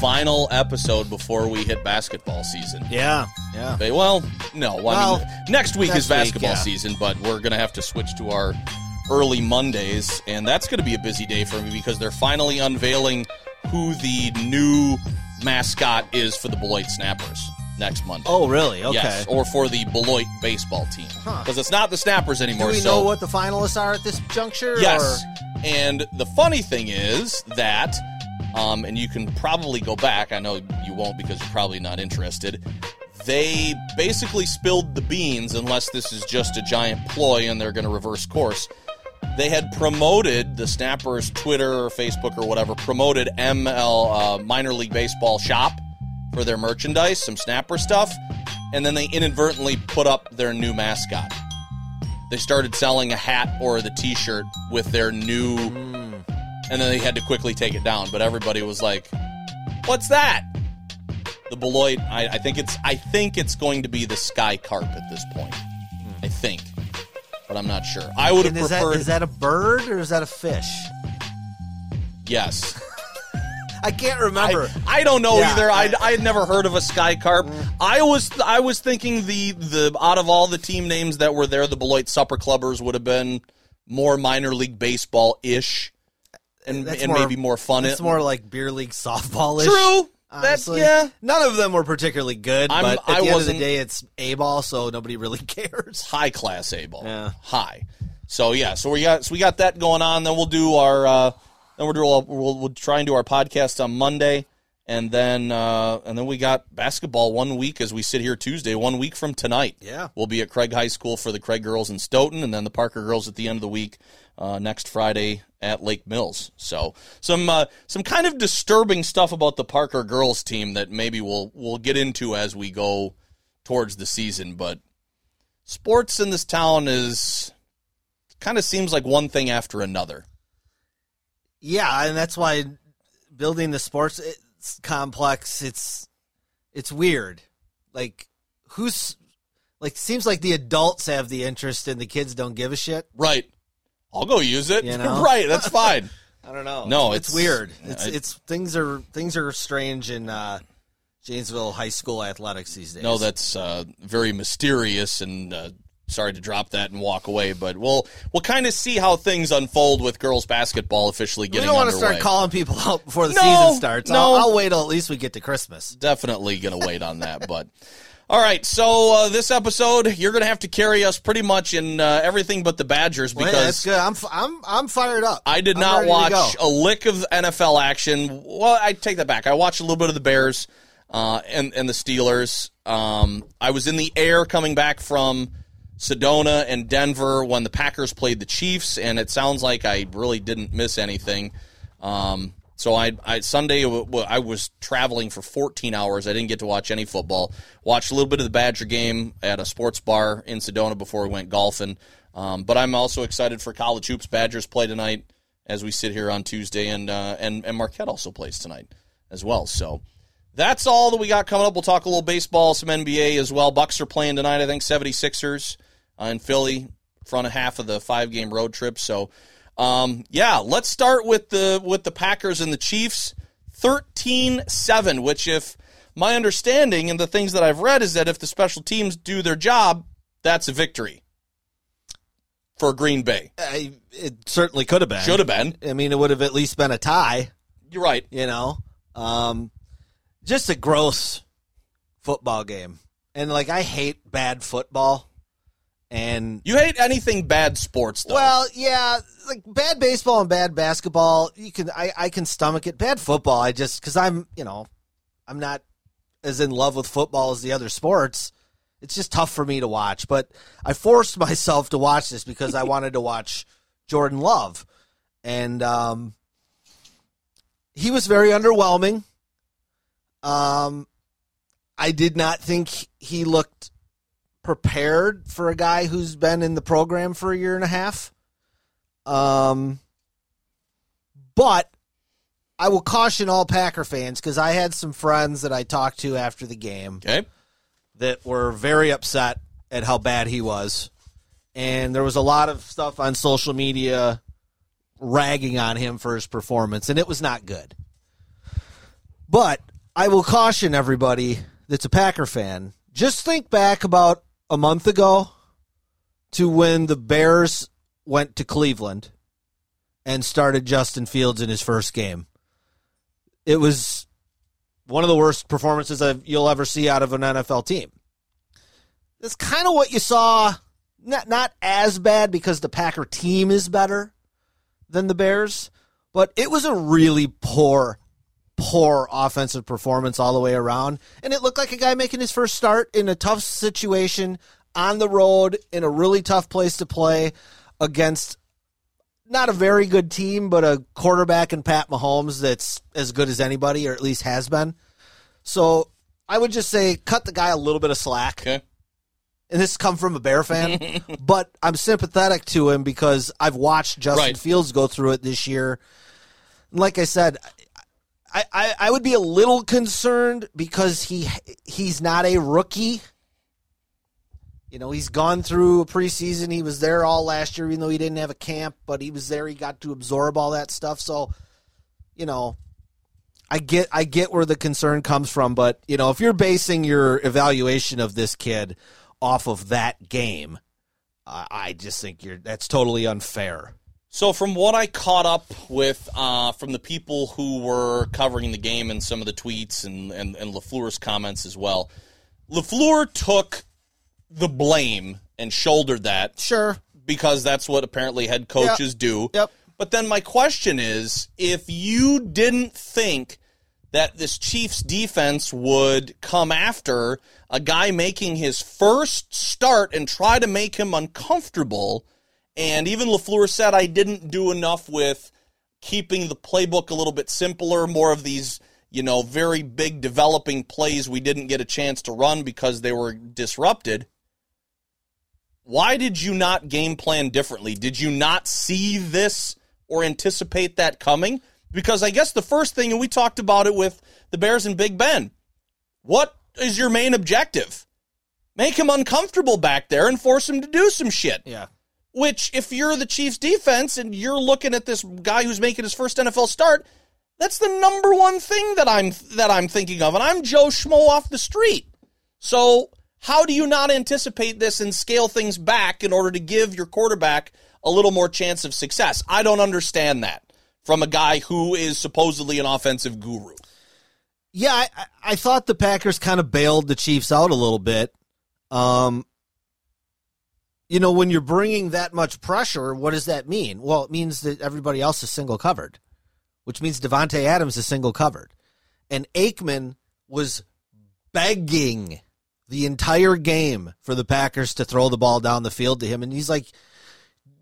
Final episode before we hit basketball season. Yeah, yeah. Well, no. I Well, mean, next week next is basketball week, yeah. season, but we're going to have to switch to our early Mondays, and that's going to be a busy day for me because they're finally unveiling who the new mascot is for the Beloit Snappers next Monday. Oh, really? Okay. Yes, or for the Beloit baseball team Huh. because it's not the Snappers anymore. Do we so know what the finalists are at this juncture? Yes. or- And the funny thing is that, um, and you can probably go back. I know you won't because you're probably not interested. They basically spilled the beans, unless this is just a giant ploy and they're going to reverse course. They had promoted the Snappers Twitter or Facebook or whatever, promoted ML uh, Minor League Baseball shop for their merchandise, some Snapper stuff, and then they inadvertently put up their new mascot they started selling a hat or the t-shirt with their new and then they had to quickly take it down but everybody was like what's that the beloit I, I think it's i think it's going to be the sky carp at this point i think but i'm not sure i would have is that, preferred is that a bird or is that a fish? yes I can't remember. I, I don't know Yeah, either. I, I- had never heard of a sky carp. Mm. I was I was thinking the the out of all the team names that were there, the Beloit Supper Clubbers would have been more minor league baseball ish, and That's and more- maybe more fun. It's more like beer league softball ish. true. That's yeah. None of them were particularly good, I'm- but at I the end of the day, it's A ball, so nobody really cares. high class A ball. Yeah. High. So yeah, so we got so we got that going on. Then we'll do our uh then we'll do we'll, we'll, we'll try and do our podcast on Monday. And then uh and then we got basketball one week as we sit here Tuesday, one week from tonight. Yeah. We'll be at Craig High School for the Craig girls in Stoughton and then the Parker girls at the end of the week uh, next Friday at Lake Mills. So some uh, some kind of disturbing stuff about the Parker girls team that maybe we'll we'll get into as we go towards the season, but sports in this town is kind of seems like one thing after another. Yeah, and that's why building the sports it's complex. It's it's weird. Like who's like seems like the adults have the interest and the kids don't give a shit. Right. I'll go use it. You know? right, that's fine. I don't know. No, it's, it's- weird. It's I- it's things are things are strange in uh, Janesville High School athletics these days. no, that's uh, very mysterious and uh, sorry to drop that and walk away, but we'll we'll kind of see how things unfold with girls basketball officially getting. we don't want to start calling people out before the No, season starts. no. I'll, I'll wait till at least we get to Christmas. definitely going to wait on that. But all right, so uh, this episode you're going to have to carry us pretty much in uh, everything but the Badgers Well, because that's good. I'm f- I'm I'm fired up. I did I'm not watch a lick of NFL action. Well, I take that back. I watched a little bit of the Bears uh, and and the Steelers. Um, I was in the air coming back from Sedona and Denver when the Packers played the Chiefs, and it sounds like I really didn't miss anything. Um, so I, I Sunday I was traveling for 14 hours. I didn't get to watch any football. Watched a little bit of the Badger game at a sports bar in Sedona before we went golfing. Um, but I'm also excited for college hoops. Badgers play tonight as we sit here on Tuesday, and uh, and and Marquette also plays tonight as well. So that's all that we got coming up. We'll talk a little baseball, some NBA as well. Bucks are playing tonight. I think 76ers uh, in Philly, front of half of the five game road trip. So um, yeah, let's start with the with the Packers and the Chiefs. 13-7, which if my understanding and the things that I've read is that if the special teams do their job, that's a victory for Green Bay. I, it certainly could have been. Should have been. I mean, it would have at least been a tie. You're right. You know, um, just a gross football game, and like I hate bad football. And You hate anything bad sports, though. well, yeah, like bad baseball and bad basketball, you can I, I can stomach it. Bad football, I just because I'm you know I'm not as in love with football as the other sports. It's just tough for me to watch, but I forced myself to watch this because I wanted to watch Jordan Love, and um, he was very underwhelming. Um, I did not think he looked prepared for a guy who's been in the program for a year and a half. Um, but I will caution all Packer fans because I had some friends that I talked to after the game Okay. that were very upset at how bad he was. And there was a lot of stuff on social media ragging on him for his performance, and it was not good. But I will caution everybody that's a Packer fan just think back about a month ago to when the Bears went to Cleveland and started Justin Fields in his first game. It was one of the worst performances I've, you'll ever see out of an NFL team. That's kind of what you saw. Not not as bad because the Packer team is better than the Bears, but it was a really poor, poor offensive performance all the way around. And it looked like a guy making his first start in a tough situation on the road in a really tough place to play against not a very good team, but a quarterback in Pat Mahomes that's as good as anybody, or at least has been. So I would just say cut the guy a little bit of slack. Okay. And this come from a Bear fan, but I'm sympathetic to him because I've watched Justin Right. Fields go through it this year. Like I said, I, I, would be a little concerned because he he's not a rookie. You know, he's gone through a preseason. He was there all last year, even though he didn't have a camp, but he was there. He got to absorb all that stuff. So, you know, I get I get where the concern comes from, but you know, if you're basing your evaluation of this kid off of that game, I I just think you're that's totally unfair. So, from what I caught up with uh, from the people who were covering the game and some of the tweets and, and, and LaFleur's comments as well, LaFleur took the blame and shouldered that Sure. because that's what apparently head coaches do. Yep. But then my question is if you didn't think that this Chiefs defense would come after a guy making his first start and try to make him uncomfortable, and even LaFleur said I didn't do enough with keeping the playbook a little bit simpler, more of these, you know, very big developing plays we didn't get a chance to run because they were disrupted why did you not game plan differently? Did you not see this or anticipate that coming? Because I guess the first thing, and we talked about it with the Bears and Big Ben, what is your main objective? Make him uncomfortable back there and force him to do some shit. Yeah. Which, if you're the Chiefs defense and you're looking at this guy who's making his first NFL start, that's the number one thing that I'm that I'm thinking of. And I'm Joe Schmo off the street. So how do you not anticipate this and scale things back in order to give your quarterback a little more chance of success? I don't understand that from a guy who is supposedly an offensive guru. Yeah, I, I- thought the Packers kind of bailed the Chiefs out a little bit. Um, you know, when you're bringing that much pressure, what does that mean? Well, it means that everybody else is single covered, which means Davante Adams is single covered, and Aikman was begging the entire game for the Packers to throw the ball down the field to him, and he's like,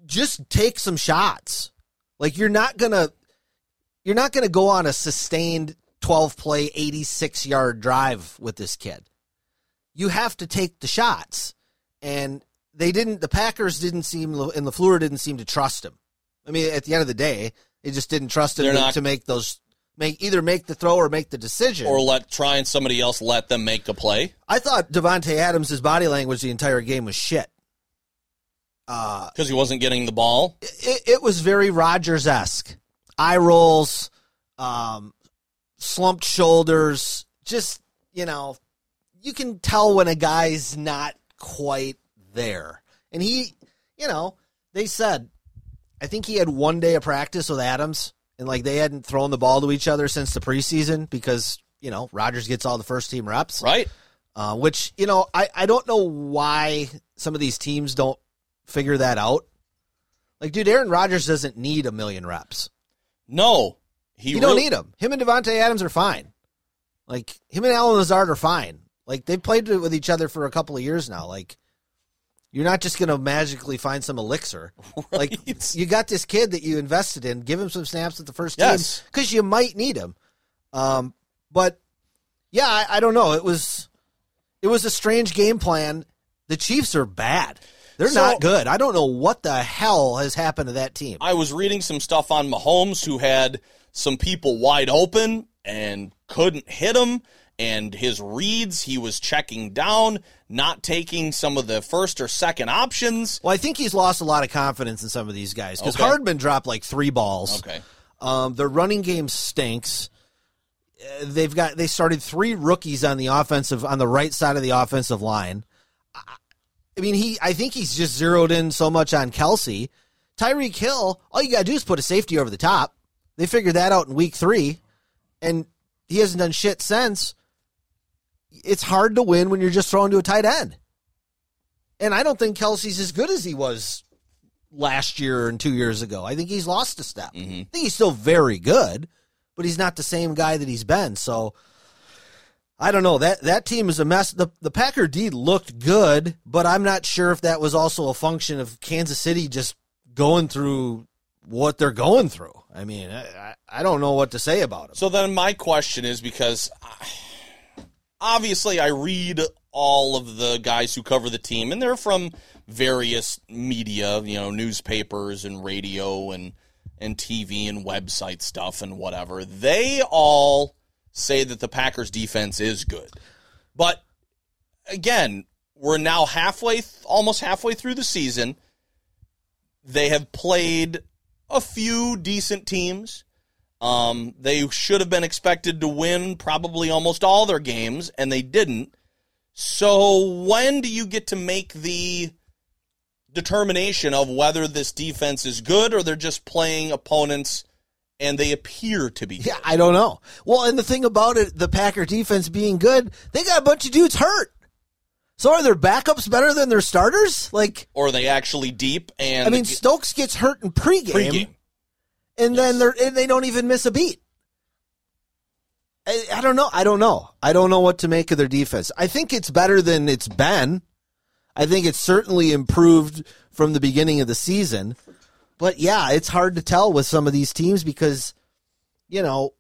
"Just take some shots. Like you're not gonna." you're not to go on a sustained 12 play 86 yard drive with this kid you have to take the shots and they didn't the packers didn't seem and LaFleur didn't seem to trust him i mean at the end of the day they just didn't trust him not- to make those make either make the throw or make the decision Or let try and somebody else let them make a play i thought davante adams' body language the entire game was shit uh because he wasn't getting the ball. it, it was very Rodgers esque. Eye rolls, um, slumped shoulders. Just you know, you can tell when a guy's not quite there. And he, you know, they said, I think he had one day of practice with Adams, and like they hadn't thrown the ball to each other since the preseason because you know Rodgers gets all the first team reps Right? uh, which you know I, I don't know why some of these teams don't figure that out. Like, dude, Aaron Rodgers doesn't need a million reps. No, he You don't need them. Him and Davante Adams are fine. Like him and Allen Lazard are fine. Like they've played with each other for a couple of years now. Like You're not just going to magically find some elixir. Like you got this kid that you invested in, give him some snaps at the first Yes. team because you might need him. Um, but yeah, I, I don't know. It was it was a strange game plan. The Chiefs are bad. They're So- not good. I don't know what the hell has happened to that team. I was reading some stuff on Mahomes who had some people wide open and couldn't hit him. And his reads, he was checking down, not taking some of the first or second options. Well, I think he's lost a lot of confidence in some of these guys because Okay. Hardman dropped like three balls. Okay. Um, their running game stinks. Uh, They've got they started three rookies on the offensive on the right side of the offensive line. I- I mean, he I think he's just zeroed in so much on Kelce. Tyreek Hill, all you gotta do is put a safety over the top. They figured that out in week three, and he hasn't done shit since. It's hard to win when you're just throwing to a tight end. And I don't think Kelce's as good as he was last year and two years ago. I think he's lost a step. Mm-hmm. I think he's still very good, but he's not the same guy that he's been. So I don't know. That that team is a mess. The the Packer D looked good, but I'm not sure if that was also a function of Kansas City just going through what they're going through. I mean, I, I- I don't know what to say about it. So then my question is because I- obviously I read all of the guys who cover the team and they're from various media, you know, newspapers and radio and and TV and website stuff and whatever. They all say that the Packers defense is good. But again, we're now halfway almost halfway through the season. They have played a few decent teams. Um, they should have been expected to win probably almost all their games, and they didn't. So when do you get to make the determination of whether this defense is good or they're just playing opponents and they appear to be? Yeah, I don't know. Well, and the thing about it, the Packer defense being good, they got a bunch of dudes hurt. So are their backups better than their starters? Like, Or are they actually deep? And I mean, Stokes gets hurt in pregame, pregame. And then they're and they don't even miss a beat. I, I don't know. I don't know. I don't know what to make of their defense. I think it's better than it's been. I think it's certainly improved from the beginning of the season. But yeah, it's hard to tell with some of these teams because, you know,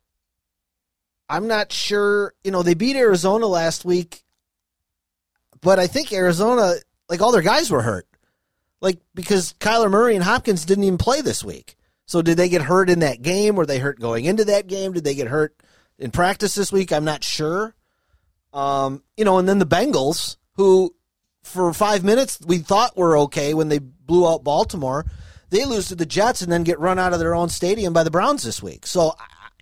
I'm not sure. You know, they beat Arizona last week, but I think Arizona, like all their guys were hurt. Like because Kyler Murray and Hopkins didn't even play this week. So did they get hurt in that game? Were they hurt going into that game? Did they get hurt in practice this week? I'm not sure. Um, you know, and then the Bengals, who for five minutes we thought were okay when they blew out Baltimore, they lose to the Jets and then get run out of their own stadium by the Browns this week. So,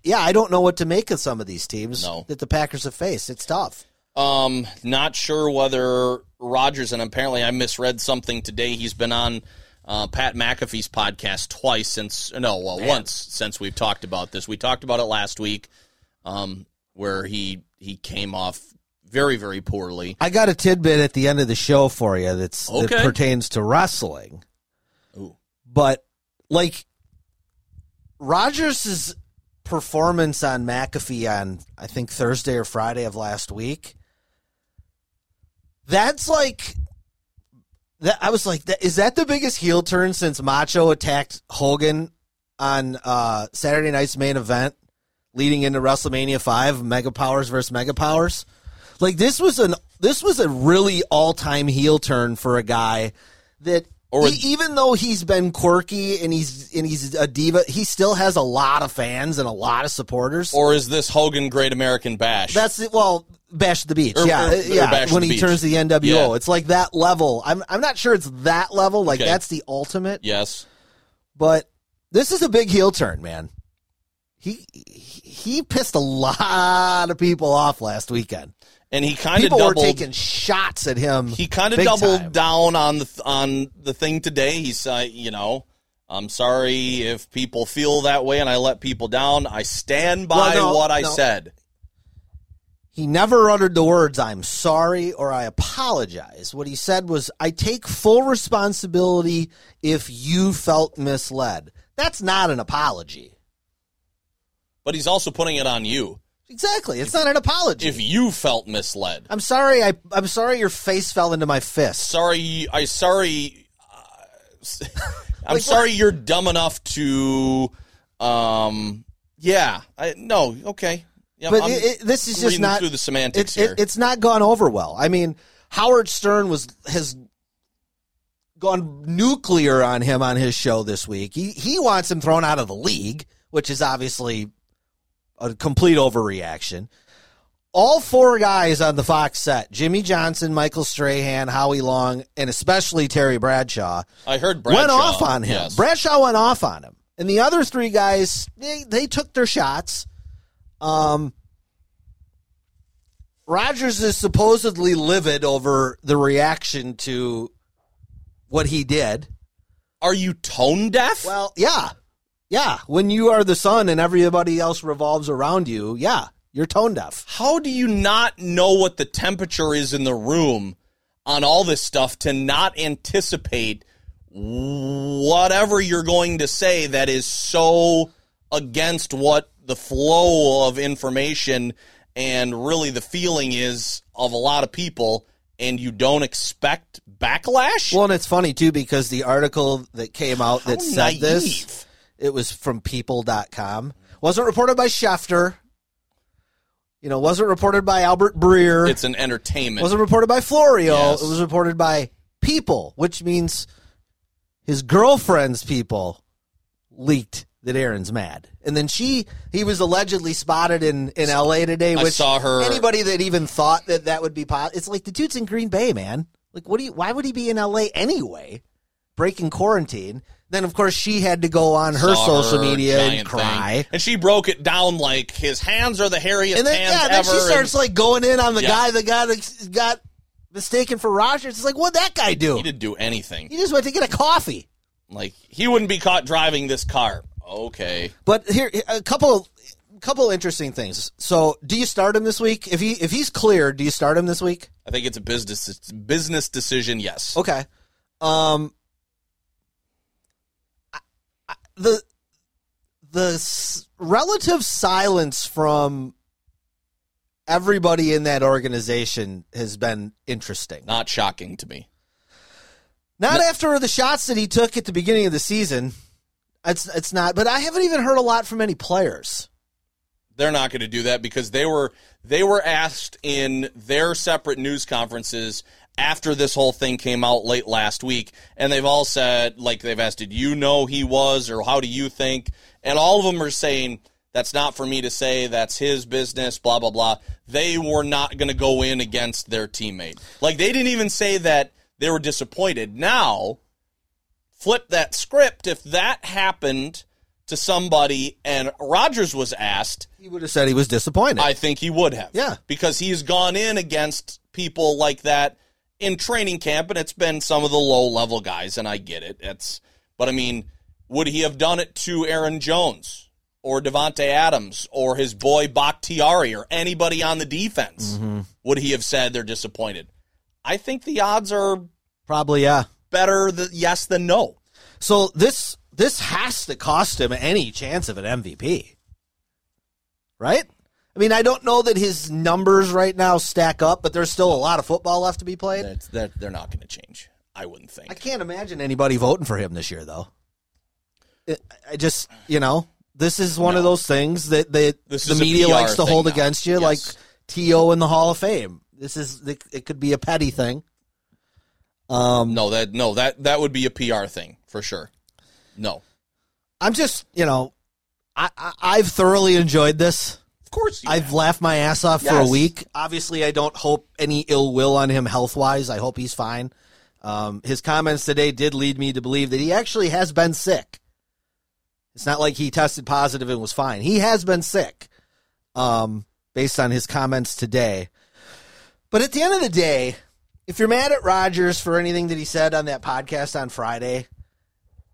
yeah, I don't know what to make of some of these teams No. that the Packers have faced. It's tough. Um, not sure whether Rodgers and apparently I misread something today. He's been on uh, Pat McAfee's podcast twice since no, well, once since we've talked about this. We talked about it last week, um, where he he came off very very poorly. I got a tidbit at the end of the show for you that's that pertains to wrestling. Ooh. But like Rodgers' performance on McAfee on I think Thursday or Friday of last week. That's like that I was like that is that the biggest heel turn since Macho attacked Hogan on uh Saturday night's main event leading into WrestleMania 5 Mega Powers versus Mega Powers? Like this was an this was a really all-time heel turn for a guy that Or- e- even though he's been quirky and he's and he's a diva, he still has a lot of fans and a lot of supporters. Or is this Hogan Great American Bash? That's it. Well, Bash the Beach, Or- yeah, or- or yeah. Bash when he Beach. turns the NWO, Yeah. it's like that level. I'm I'm not sure it's that level. Like Okay. that's the ultimate. yes. But this is a big heel turn, man. He he pissed a lot of people off last weekend. And he kind of People were taking shots at him. he kind of doubled time. down on the on the thing today. He's uh, you know, I'm sorry if people feel that way and I let people down. I stand by Well, no, what I no. said. He never uttered the words, I'm sorry or I apologize. What he said was, I take full responsibility if you felt misled. That's not an apology. But he's also putting it on you. Exactly. It's not an apology. If you felt misled, I'm sorry. I I'm sorry your face fell into my fist. sorry, I sorry. Uh, I'm Like, sorry you're dumb enough to. Um. Yeah. I no. Okay. Yeah, But it, it, this is just not through the semantics it, it's not gone over well. I mean, Howard Stern was has gone nuclear on him on his show this week. He he wants him thrown out of the league, which is obviously a complete overreaction. All four guys on the Fox set, Jimmy Johnson, Michael Strahan, Howie Long, and especially Terry Bradshaw, I heard Bradshaw, went off on him. yes. Bradshaw went off on him. And the other three guys, they, they took their shots. Um, Rodgers is supposedly livid over the reaction to what he did. Are you tone deaf? Well, yeah. Yeah. When you are the sun and everybody else revolves around you, yeah, you're tone deaf. How do you not know what the temperature is in the room on all this stuff to not anticipate whatever you're going to say that is so against what the flow of information and really the feeling is of a lot of people and you don't expect backlash? Well, and it's funny too because the article that came out that How said this, it was from people.com. Wasn't reported by Schefter. You know, wasn't reported by Albert Breer. It's an entertainment. wasn't reported by Florio. Yes. It was reported by people, which means his girlfriend's people leaked that Aaron's mad. And then she, he was allegedly spotted in, in LA today, I which saw her- anybody that even thought that that would be possible, it's like the dude's in Green Bay, man. Like, what do you, why would he be in LA anyway? Breaking quarantine. Then, of course, she had to go on her Saw social her media and cry. thing. And she broke it down like his hands are the hairiest And then, hands yeah, then ever. she starts and like going in on the Yeah. guy that got, got mistaken for Rodgers. It's like, what'd that guy do? he didn't do anything. He just went to get a coffee. Like he wouldn't be caught driving this car. Okay. But here, a couple, couple interesting things. So, do you start him this week? If he if he's cleared, do you start him this week? I think it's a business it's a business decision. Yes. Okay. Um. I- I- The the s- relative silence from everybody in that organization has been interesting. Not shocking to me. Not after the shots that he took at the beginning of the season. It's it's not. But I haven't even heard a lot from any players. They're not going to do that because they were they were asked in their separate news conferences after this whole thing came out late last week, and they've all said like they've asked, "Did you know he was, or how do you think?" And all of them are saying that's not for me to say. That's his business. Blah blah blah. They were not going to go in against their teammate. Like they didn't even say that they were disappointed. Now flip that script if that happened to somebody and Rodgers was asked, He would have said he was disappointed. I think he would have. Yeah. Because he's gone in against people like that in training camp and it's been some of the low level guys and I get it. It's but I mean, would he have done it to Aaron Jones or Davante Adams or his boy Bakhtiari or anybody on the defense? Mm-hmm. Would he have said they're disappointed? I think the odds are Probably, yeah. Better the yes than no. So this this has to cost him any chance of an MVP, right? I mean, I don't know that his numbers right now stack up, but there's still a lot of football left to be played. That's that they're not going to change. I wouldn't think. I can't imagine anybody voting for him this year, though. It, I just, you know, this is one of those things that, the media likes to hold now. against you, Yes. like To in the Hall of Fame. This is it could be a petty thing. Um, No, that no, that that would be a PR thing for sure. No, I'm just, you know, I, I I've thoroughly enjoyed this. of course you I've have. laughed my ass off for a week. Obviously, I don't hope any ill will on him health wise. I hope he's fine. Um, his comments today did lead me to believe that he actually has been sick. It's not like he tested positive and was fine. He has been sick, um, based on his comments today. But at the end of the day, if you're mad at Rodgers for anything that he said on that podcast on Friday,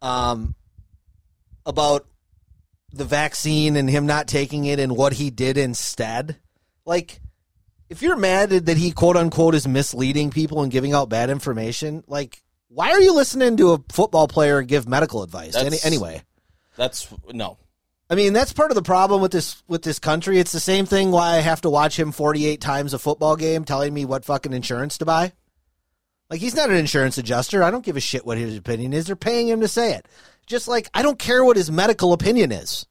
um, about the vaccine and him not taking it and what he did instead. Like, if you're mad that he quote unquote is misleading people and giving out bad information, like, why are you listening to a football player give medical advice? Any, anyway, That's no. I mean, that's part of the problem with this with this country. It's the same thing why I have to watch him 48 times a football game telling me what fucking insurance to buy. Like he's not an insurance adjuster. I don't give a shit what his opinion is. They're paying him to say it. Just like I don't care what his medical opinion is.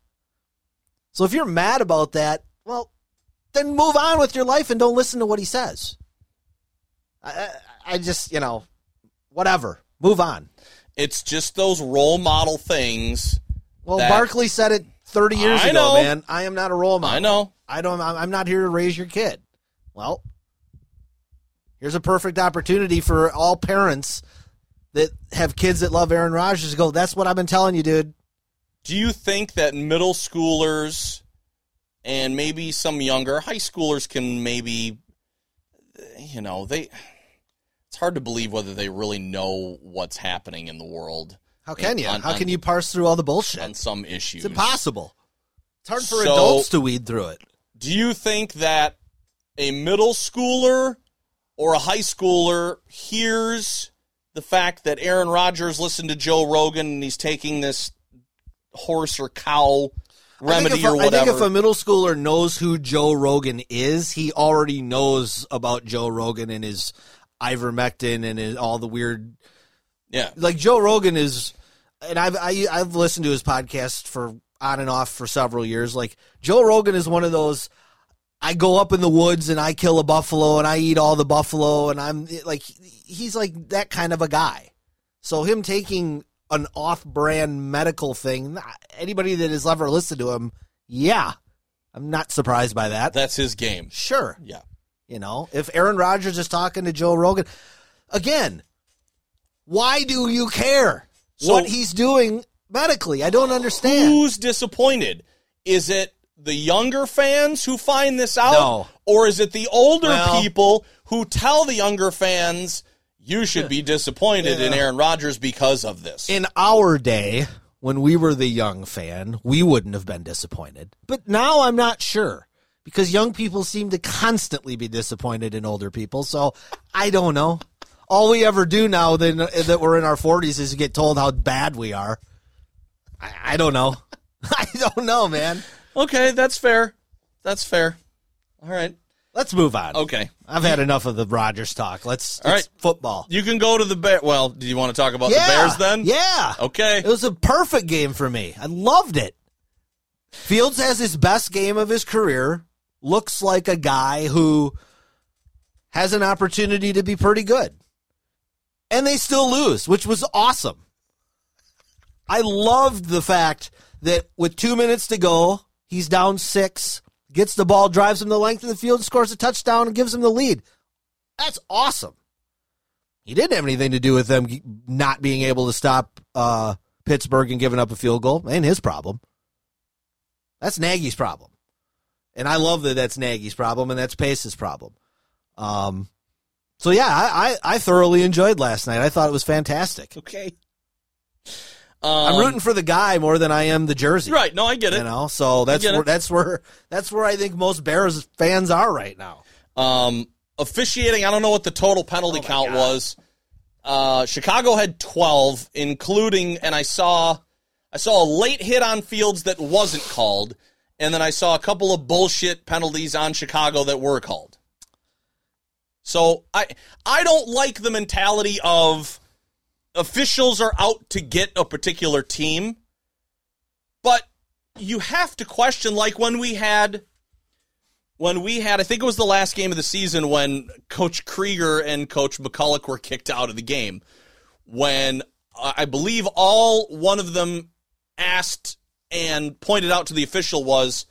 So if you're mad about that, well, then move on with your life and don't listen to what he says. I, I, just, you know, whatever. Move on. It's just those role model things. Well, that- Barkley said it 30 years I ago, know. man. I am not a role model. I know. I don't. I'm not here to raise your kid. Well, here's a perfect opportunity for all parents that have kids that love Aaron Rodgers to go. That's what I've been telling you, dude. Do you think that middle schoolers and maybe some younger high schoolers can maybe, you know, they. It's hard to believe whether they really know what's happening in the world How can you? On- How on- can you parse through all the bullshit? on some issues. It's impossible. It's hard for So- adults to weed through it. Do you think that a middle schooler or a high schooler hears the fact that Aaron Rodgers listened to Joe Rogan and he's taking this horse or cow remedy a- or I think if a middle schooler knows who Joe Rogan is, he already knows about Joe Rogan and his ivermectin and his, all the weird yeah. like Joe Rogan is, and I've I, I've listened to his podcast for on and off for several years. Like Joe Rogan is one of those. I go up in the woods and I kill a buffalo and I eat all the buffalo and I'm like he's like that kind of a guy. So him taking an off-brand medical thing, anybody that has ever listened to him, yeah, I'm not surprised by that. That's his game. Sure, Yeah. you know, if Aaron Rodgers is talking to Joe Rogan, again, why do you care So- what he's doing medically? I don't understand. Who's disappointed? Is it the younger fans who find this out? No. Or is it the older Well- people who tell the younger fans, you should be disappointed in Aaron Rodgers because of this? In our day, when we were the young fan, we wouldn't have been disappointed. But now I'm not sure because young people seem to constantly be disappointed in older people. So I don't know. All we ever do now then that we're in our 40s is get told how bad we are. I, I don't know. I don't know, man. Okay, that's fair. That's fair. All right. Let's move on. Okay. I've had enough of the Rodgers talk. Let's. All right. football. You can go to the Bear. Well, do you want to talk about yeah, the Bears then? Yeah. Okay. It was a perfect game for me. I loved it. Fields has his best game of his career. Looks like a guy who has an opportunity to be pretty good. And they still lose, which was awesome. I loved the fact that with two minutes to go, he's down six, gets the ball, drives him the length of the field, scores a touchdown, and gives him the lead. That's awesome. He didn't have anything to do with them not being able to stop uh, Pittsburgh and giving up a field goal. Ain't his problem. That's Nagy's problem. And I love that that's Nagy's problem and that's Pace's problem. Um, so yeah, I, I, I thoroughly enjoyed last night. I thought it was fantastic. Okay. I'm Um, rooting for the guy more than I am the jersey. Right. No, I get it. You know, so that's get it. where that's where that's where I think most Bears fans are right now. Um, officiating, I don't know what the total penalty count was. Uh, Chicago had 12, including, and I saw, I saw a late hit on Fields that wasn't called, and then I saw a couple of bullshit penalties on Chicago that were called. So I, I don't like the mentality of officials are out to get a particular team, but you have to question, like when we had when we had, I think it was the last game of the season when Coach Krieger and Coach McCulloch were kicked out of the game. When I believe all one of them asked and pointed out to the official was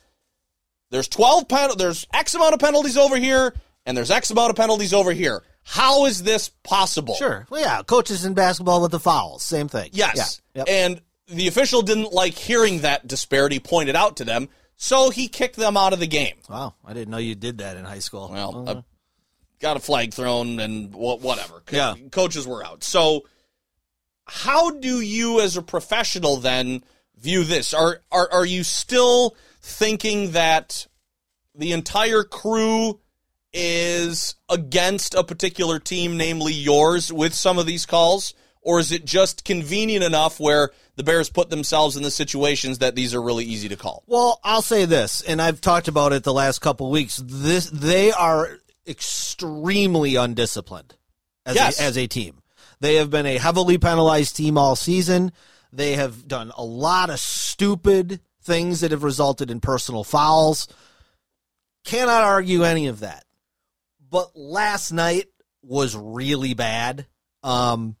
there's 12 pen- there's X amount of penalties over here and there's X amount of penalties over here. How is this possible? Sure. Well, yeah, coaches in basketball with the fouls, same thing. Yes. Yeah. Yep. And the official didn't like hearing that disparity pointed out to them, so he kicked them out of the game. Wow, I didn't know you did that in high school. Well, Uh, I got a flag thrown and whatever. Yeah. Coaches were out. So, how do you, as a professional, then view this? Are are are you still thinking that the entire crew is against a particular team, namely yours, with some of these calls, or is it just convenient enough where the Bears put themselves in the situations that these are really easy to call? Well, I'll say this, and I've talked about it the last couple weeks. This they are extremely undisciplined as Yes. a, as a team. They have been a heavily penalized team all season. They have done a lot of stupid things that have resulted in personal fouls. Cannot argue any of that. But last night was really bad. Um,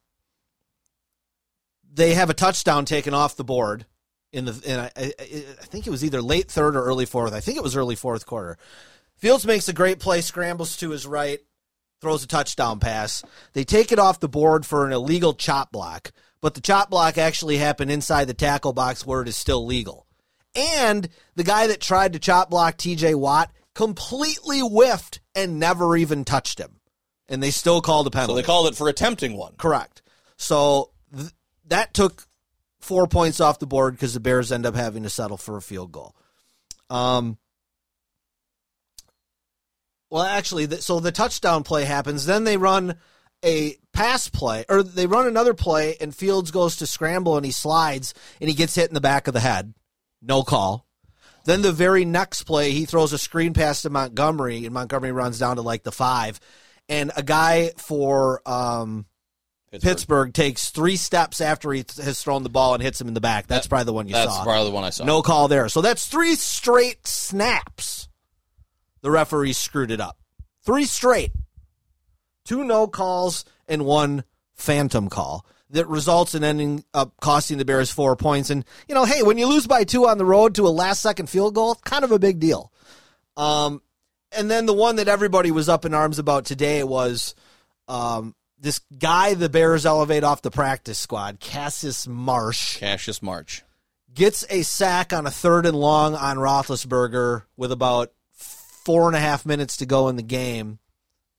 they have a touchdown taken off the board in the and I, I, I think it was either late third or early fourth. I think it was early fourth quarter. Fields makes a great play, scrambles to his right, throws a touchdown pass. They take it off the board for an illegal chop block, but the chop block actually happened inside the tackle box where it is still legal. And the guy that tried to chop block TJ Watt completely whiffed and never even touched him. And they still called a penalty. So they called it for attempting one. Correct. So th- that took four points off the board because the Bears end up having to settle for a field goal. Um. Well, actually, th- so the touchdown play happens. Then they run a pass play, or they run another play, and Fields goes to scramble and he slides and he gets hit in the back of the head. No call. Then the very next play, he throws a screen pass to Montgomery, and Montgomery runs down to like the five. And a guy for um, Pittsburgh. takes three steps after he th- has thrown the ball and hits him in the back. That's probably the one you That's saw. That's probably the one I saw. No call there. So that's three straight snaps. The referee screwed it up. Three straight. Two no calls and one phantom call that results in ending up costing the Bears four points. And, you know, hey, when you lose by two on the road to a last second field goal, kind of a big deal. Um, and then the one that everybody was up in arms about today was um, this guy the Bears elevate off the practice squad, Cassius Marsh Cassius Marsh. gets a sack on a third and long on Roethlisberger with about four and a half minutes to go in the game,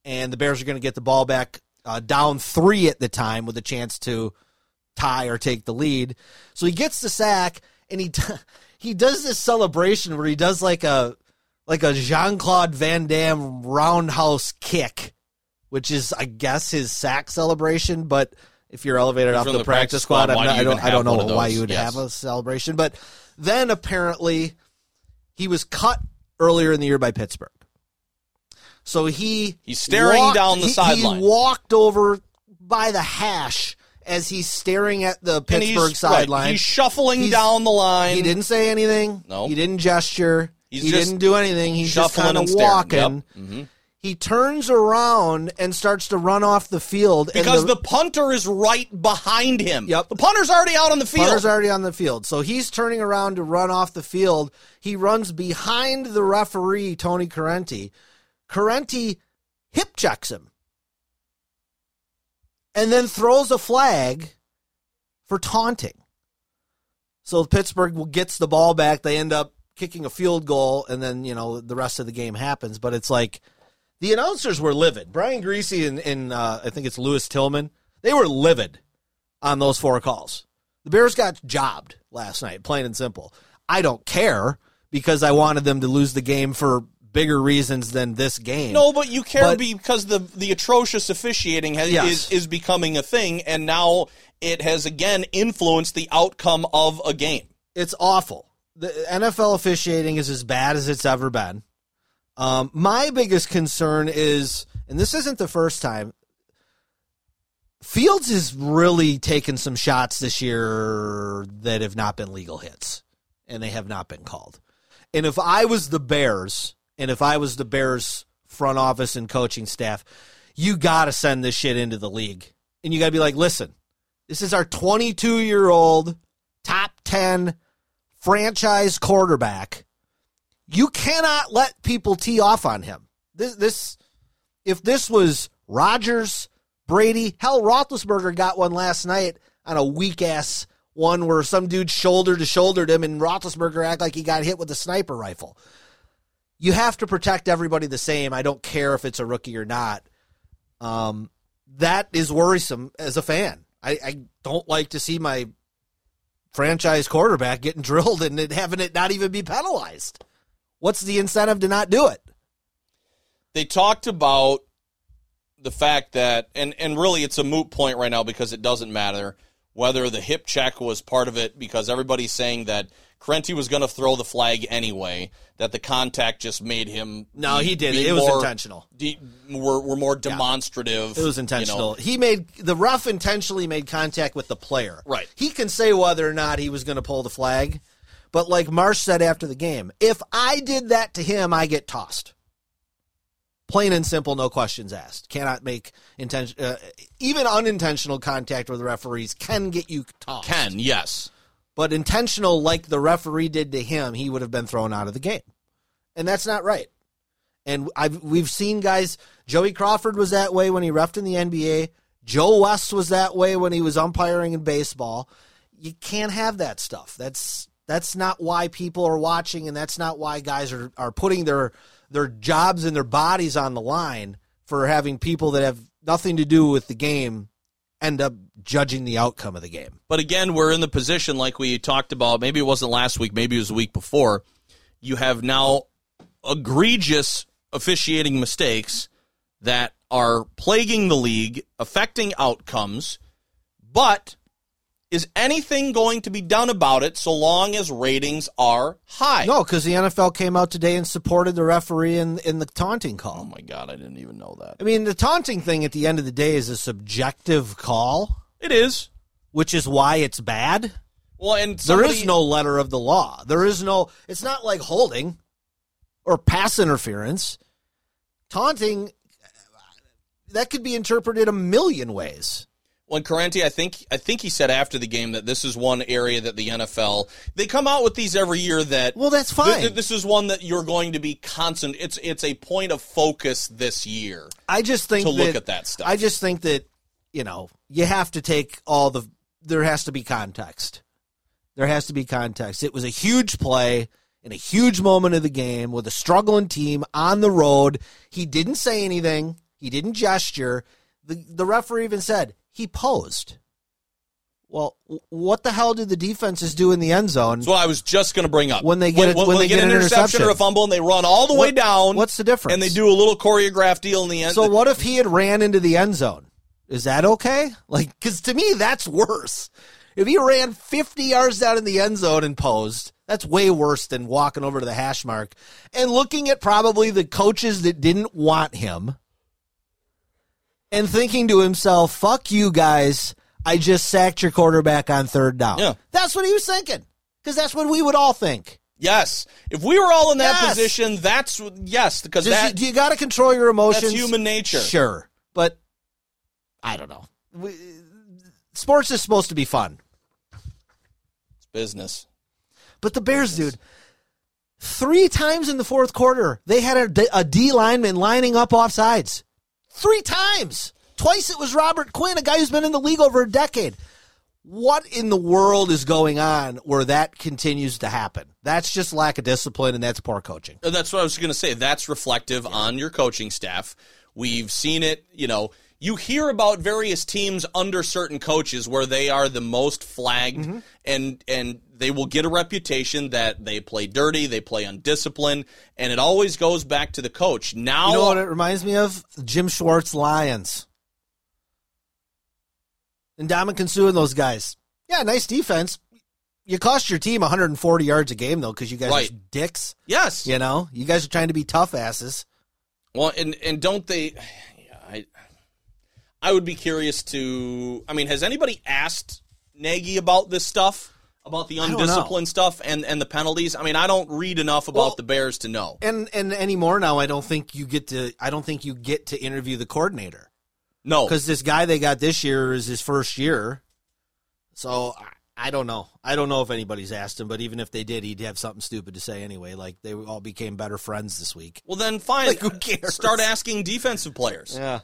and the Bears are going to get the ball back uh, down three at the time with a chance to tie or take the lead. So he gets the sack, and he he does this celebration where he does like a like a Jean Claude Van Damme roundhouse kick, which is I guess his sack celebration, but. If you're elevated off the, the practice practice squad, not, do i don't I don't know why you would Yes. have a celebration. But then apparently he was cut earlier in the year by Pittsburgh. So he He's staring down the he- sideline. He walked over by the hash as he's staring at the Pittsburgh he's, right, sideline. he's shuffling He's- down the line. He didn't say anything. No. He didn't gesture. He's he didn't do anything. He's just kind of walking. Yep. Mhm. He turns around and starts to run off the field Because the, punter is right behind him. Yep. The punter's already out on the field. Punter's already on the field. So he's turning around to run off the field. He runs behind the referee, Tony Corrente. Corrente hip checks him and then throws a flag for taunting. So Pittsburgh gets the ball back. They end up kicking a field goal, and then, you know, the rest of the game happens. But it's like the announcers were livid. Brian Griese and, and uh, I think it's Lewis Tillman, they were livid on those four calls. The Bears got jobbed last night, plain and simple. I don't care because I wanted them to lose the game for bigger reasons than this game. No, but you care But- because the the atrocious officiating has, Yes. is is becoming a thing, and now it has again influenced the outcome of a game. It's awful. The NFL officiating is as bad as it's ever been. Um, my biggest concern is, and this isn't the first time, Fields is really taken some shots this year that have not been legal hits, and they have not been called. And if I was the Bears, and if I was the Bears front office and coaching staff, you got to send this shit into the league. And you got to be like, listen, this is our 22 year old top 10 franchise quarterback. You cannot let people tee off on him. This, this, if this was Rodgers, Brady, hell, Roethlisberger got one last night on a weak ass one where some dude shoulder to shouldered him and Roethlisberger act like he got hit with a sniper rifle. You have to protect everybody the same. I don't care if it's a rookie or not. Um, that is worrisome as a fan. I, I don't like to see my franchise quarterback getting drilled and having it not even be penalized. What's the incentive to not do it? They talked about the fact that and and really it's a moot point right now because it doesn't matter whether the hip check was part of it because everybody's saying that Crenti was going to throw the flag anyway. That the contact just made him. No, he did it. Was intentional. De, were, were more demonstrative. It was you know. intentional. He made the rough intentionally made contact with the player. Right. He can say whether or not he was going to pull the flag, but like Marsh said after the game, if I did that to him, I get tossed. Plain and simple, no questions asked. Cannot make intention, uh, even unintentional contact with referees can get you tossed. Can yes. But intentional, like the referee did to him, he would have been thrown out of the game, and that's not right. And I've we've seen guys. Joey Crawford was that way when he refed in the NBA. Joe West was that way when he was umpiring in baseball. You can't have that stuff. That's that's not why people are watching, and that's not why guys are are putting their their jobs and their bodies on the line for having people that have nothing to do with the game end up judging the outcome of the game. But again, we're in the position like we talked about. Maybe it wasn't last week. Maybe it was the week before. You have now egregious officiating mistakes that are plaguing the league, affecting outcomes. But is anything going to be done about it so long as ratings are high? No, because the NFL came out today and supported the referee in in the taunting call. Oh my God, I didn't even know that. I mean, the taunting thing at the end of the day is a subjective call, It is. which is why it's bad. Well, and There somebody, is no letter of the law. There is no. It's not like holding or pass interference. Taunting that could be interpreted a million ways. When Corrente, I think I think he said after the game that this is one area that the NFL they come out with these every year that Well, that's fine. th- this is one that you're going to be constant. It's it's a point of focus this year. I just think to look that- at that stuff. I just think that you know you have to take all the. There has to be context. There has to be context. It was a huge play in a huge moment of the game with a struggling team on the road. He didn't say anything. He didn't gesture. The the referee even said he posed. Well, what the hell did the defenses do in the end zone? That's what I was just going to bring up. When they get when, it- when they they get an interception, interception. or a fumble and they run all the way down. what's the difference? And they do a little choreographed deal in the end. So what if he had ran into the end zone? Is that okay? Like, because to me, that's worse. If he ran 50 yards down in the end zone and posed, that's way worse than walking over to the hash mark and looking at probably the coaches that didn't want him and thinking to himself, fuck you guys. I just sacked your quarterback on third down. Yeah. That's what he was thinking. Because that's what we would all think. Yes, if we were all in that Yes. position, that's yes because Just, that you, you got to control your emotions. that's human nature. Sure, but I don't know. We, sports is supposed to be fun, It's business. but the Bears, dude, three times in the fourth quarter they had a, D- a D lineman lining up off sides. Three times. Twice it was Robert Quinn, a guy who's been in the league over a decade. What in the world is going on where that continues to happen? That's just lack of discipline and that's poor coaching. Uh, That's what I was going to say. That's reflective on your coaching staff. We've seen it, you know, you hear about various teams under certain coaches where they are the most flagged Mm-hmm. and and they will get a reputation that they play dirty, they play undisciplined, and it always goes back to the coach. Now You know what it reminds me of? Jim Schwartz Lions. And Ndamukong Suh and those guys. Yeah, nice defense. You cost your team 140 yards a game though, because you guys Right. are dicks. yes. You know, you guys are trying to be tough asses. Well, and and don't they? Yeah, I I would be curious to. I mean, has anybody asked Nagy about this stuff? About the undisciplined stuff and, and the penalties. I mean, I don't read enough about Well- the Bears to know. And and anymore now, I don't think you get to. I don't think you get to interview the coordinator No, because this guy they got this year is his first year. So I- don't know. I don't know if anybody's asked him, but even if they did, he'd have something stupid to say anyway. Like they all became better friends this week. well then fine. Like, who cares? Start asking defensive players. Yeah.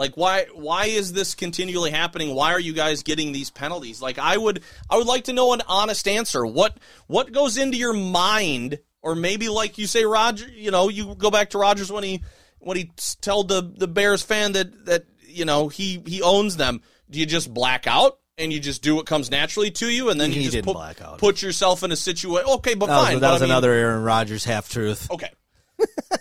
Like why why is this continually happening? Why are you guys getting these penalties? Like I would I would like to know an honest answer. What what goes into your mind or maybe like you say Roger, you know, you go back to Rodgers when he when he told the the Bears fan that that you know, he he owns them. Do you just black out? And you just do what comes naturally to you, and then He you just put, black out. put yourself in a situation. Okay, but That was, fine. that was I mean- another Aaron Rodgers half truth. Okay.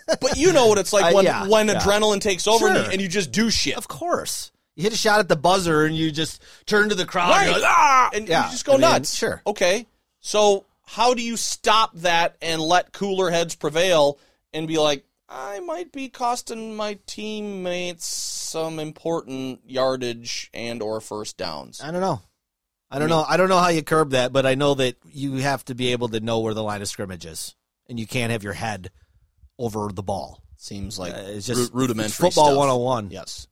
But you know what it's like Uh, when yeah, when yeah. adrenaline takes over and, you, and you just do shit. Of course. You hit a shot at the buzzer and you just turn to the crowd. Right. And, you're like, ah! and Yeah, you just go I mean, nuts. Sure. Okay. So how do you stop that and let cooler heads prevail and be like, I might be costing my teammates some important yardage and or first downs. I don't know. I don't know. I don't know how you curb that, but I know that you have to be able to know where the line of scrimmage is, and you can't have your head over the ball. Seems like Uh, it's just ru- rudimentary it's football stuff. 101. Yes.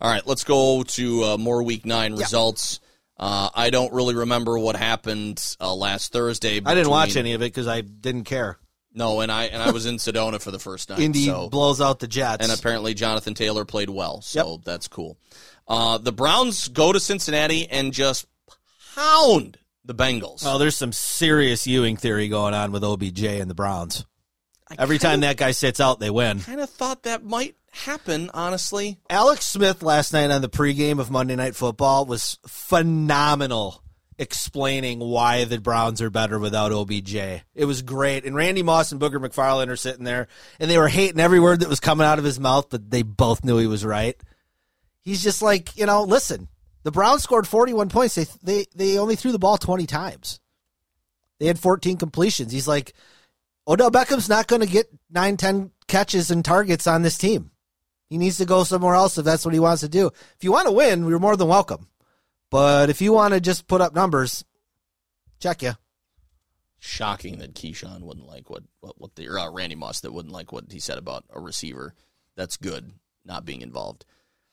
All right, let's go to uh, more Week Nine results. Uh, I don't really remember what happened uh, last Thursday. I didn't watch any of it because I didn't care. No, and I and I was in Sedona for the first time. Indy so. blows out the Jets. and apparently Jonathan Taylor played well, so that's cool. Uh, the Browns go to Cincinnati and just pound the Bengals. oh, there's some serious Ewing theory going on with OBJ and the Browns. Every time that guy sits out, they win. kind of thought that might happen, honestly. Alex Smith last night on the pregame of Monday Night Football was phenomenal explaining why the Browns are better without OBJ. It was great. And Randy Moss and Booger McFarland are sitting there and they were hating every word that was coming out of his mouth, but they both knew he was right. He's just like, you know, listen, the Browns scored 41 points. They they they only threw the ball 20 times. They had 14 completions. He's like, Odell Beckham's not going to get 9, 10 catches and targets on this team. He needs to go somewhere else if that's what he wants to do. If you want to win, you're more than welcome. But if you want to just put up numbers, check you. Shocking that Keyshawn wouldn't like what what, what the or, uh, Randy Moss that wouldn't like what he said about a receiver. That's good, not being involved.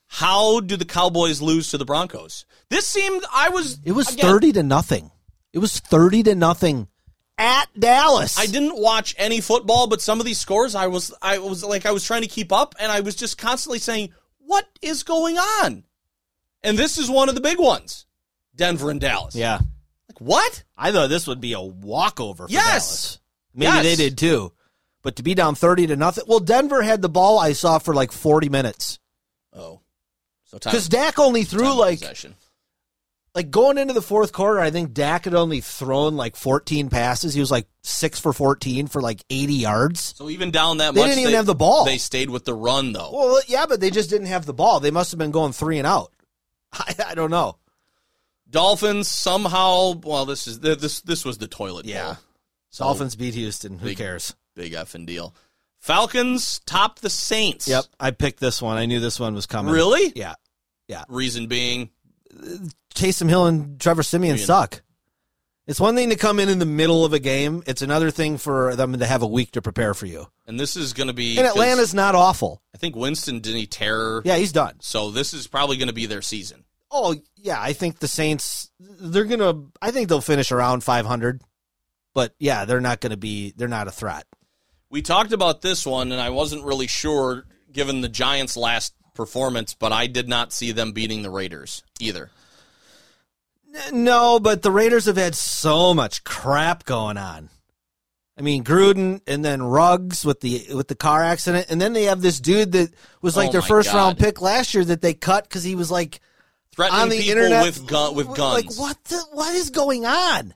How do the Cowboys lose to the Broncos? This seemed I was It was again, 30 to nothing. It was 30 to nothing at Dallas. I didn't watch any football, but some of these scores, I was, I was like, I was trying to keep up, and I was just constantly saying, "What is going on?" And this is one of the big ones, Denver and Dallas. Yeah. like what? I thought this would be a walkover for Yes. Dallas. Maybe Yes. they did too. But to be down 30 to nothing. Well, Denver had the ball I saw for like 40 minutes. Oh, so time Cuz Dak only threw like possession. Like going into the fourth quarter, I think Dak had only thrown like 14 passes. He was like 6 for 14 for like 80 yards. So even down that They much, didn't even have the ball. They stayed with the run though. Well, yeah, but they just didn't have the ball. They must have been going 3 and out. I, I don't know. Dolphins somehow. Well, this is this this was the toilet Yeah. bowl. So Dolphins beat Houston. Who big- cares? big effing deal. Falcons top the Saints. Yep, I picked this one. I knew this one was coming. Really? Yeah. Yeah. Reason being, Taysom Hill and Trevor Siemian suck. It's one thing to come in in the middle of a game. It's another thing for them to have a week to prepare for you. and this is going to be And Atlanta's not awful. I think Winston didn't he tear. Yeah, he's done. So this is probably going to be their season. Oh yeah, I think the Saints. They're gonna. I think they'll finish around 500. But yeah, they're not gonna be. They're not a threat. We talked about this one, and I wasn't really sure given the Giants' last performance, but I did not see them beating the Raiders either. No, but the Raiders have had so much crap going on. I mean, Gruden and then Ruggs with the with the car accident, and then they have this dude that was like Oh their first God. round pick last year that they cut because he was like Threatening on the people internet with gun with guns. Like what? The, what is going on?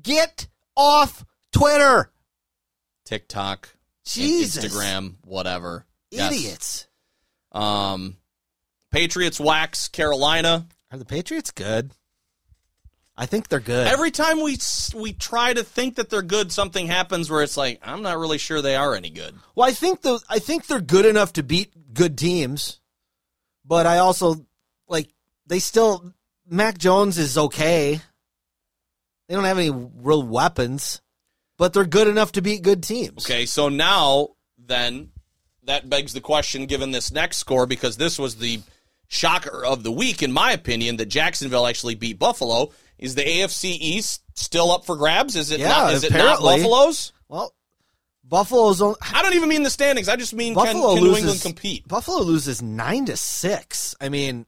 Get off Twitter, TikTok, Jesus. Instagram, whatever. Yes. Um, Patriots wax Carolina. Are the Patriots good? I think they're good. Every time we we try to think that they're good, something happens where it's like I'm not really sure they are any good. Well, I think the I think they're good enough to beat good teams, but I also like they still Mac Jones is okay. They don't have any real weapons, but they're good enough to beat good teams. Okay, so now then that begs the question given this next score because this was the shocker of the week in my opinion that Jacksonville actually beat Buffalo. Is the AFC East still up for grabs? Is it Yeah, not is it not. Buffalo's? Well, Buffalo's on, I don't even mean the standings. I just mean Buffalo can New loses England compete? Buffalo loses nine to six. I mean,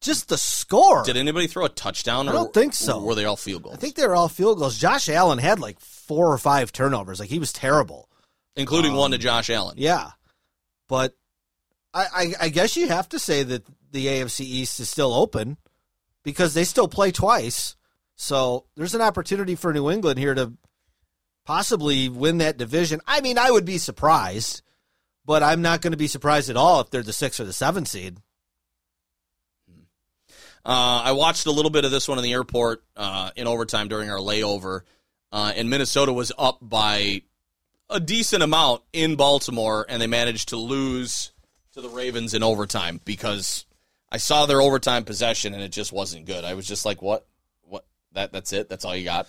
just the score. Did anybody throw a touchdown? I don't think so. Were they all field goals? I think they were all field goals. Josh Allen had like four or five turnovers. Like he was terrible. Including one to Josh Allen. Yeah, but I, I, I guess you have to say that the AFC East is still open because they still play twice. So there's an opportunity for New England here to possibly win that division. I mean, I would be surprised but I'm not going to be surprised at all if they're the six or the seven seed. Uh, I watched a little bit of this one in the airport uh, in overtime during our layover, uh, and Minnesota was up by a decent amount in Baltimore, and they managed to lose to the Ravens in overtime because I saw their overtime possession and it just wasn't good. I was just like, "What? What? That? That's it? That's all you got?"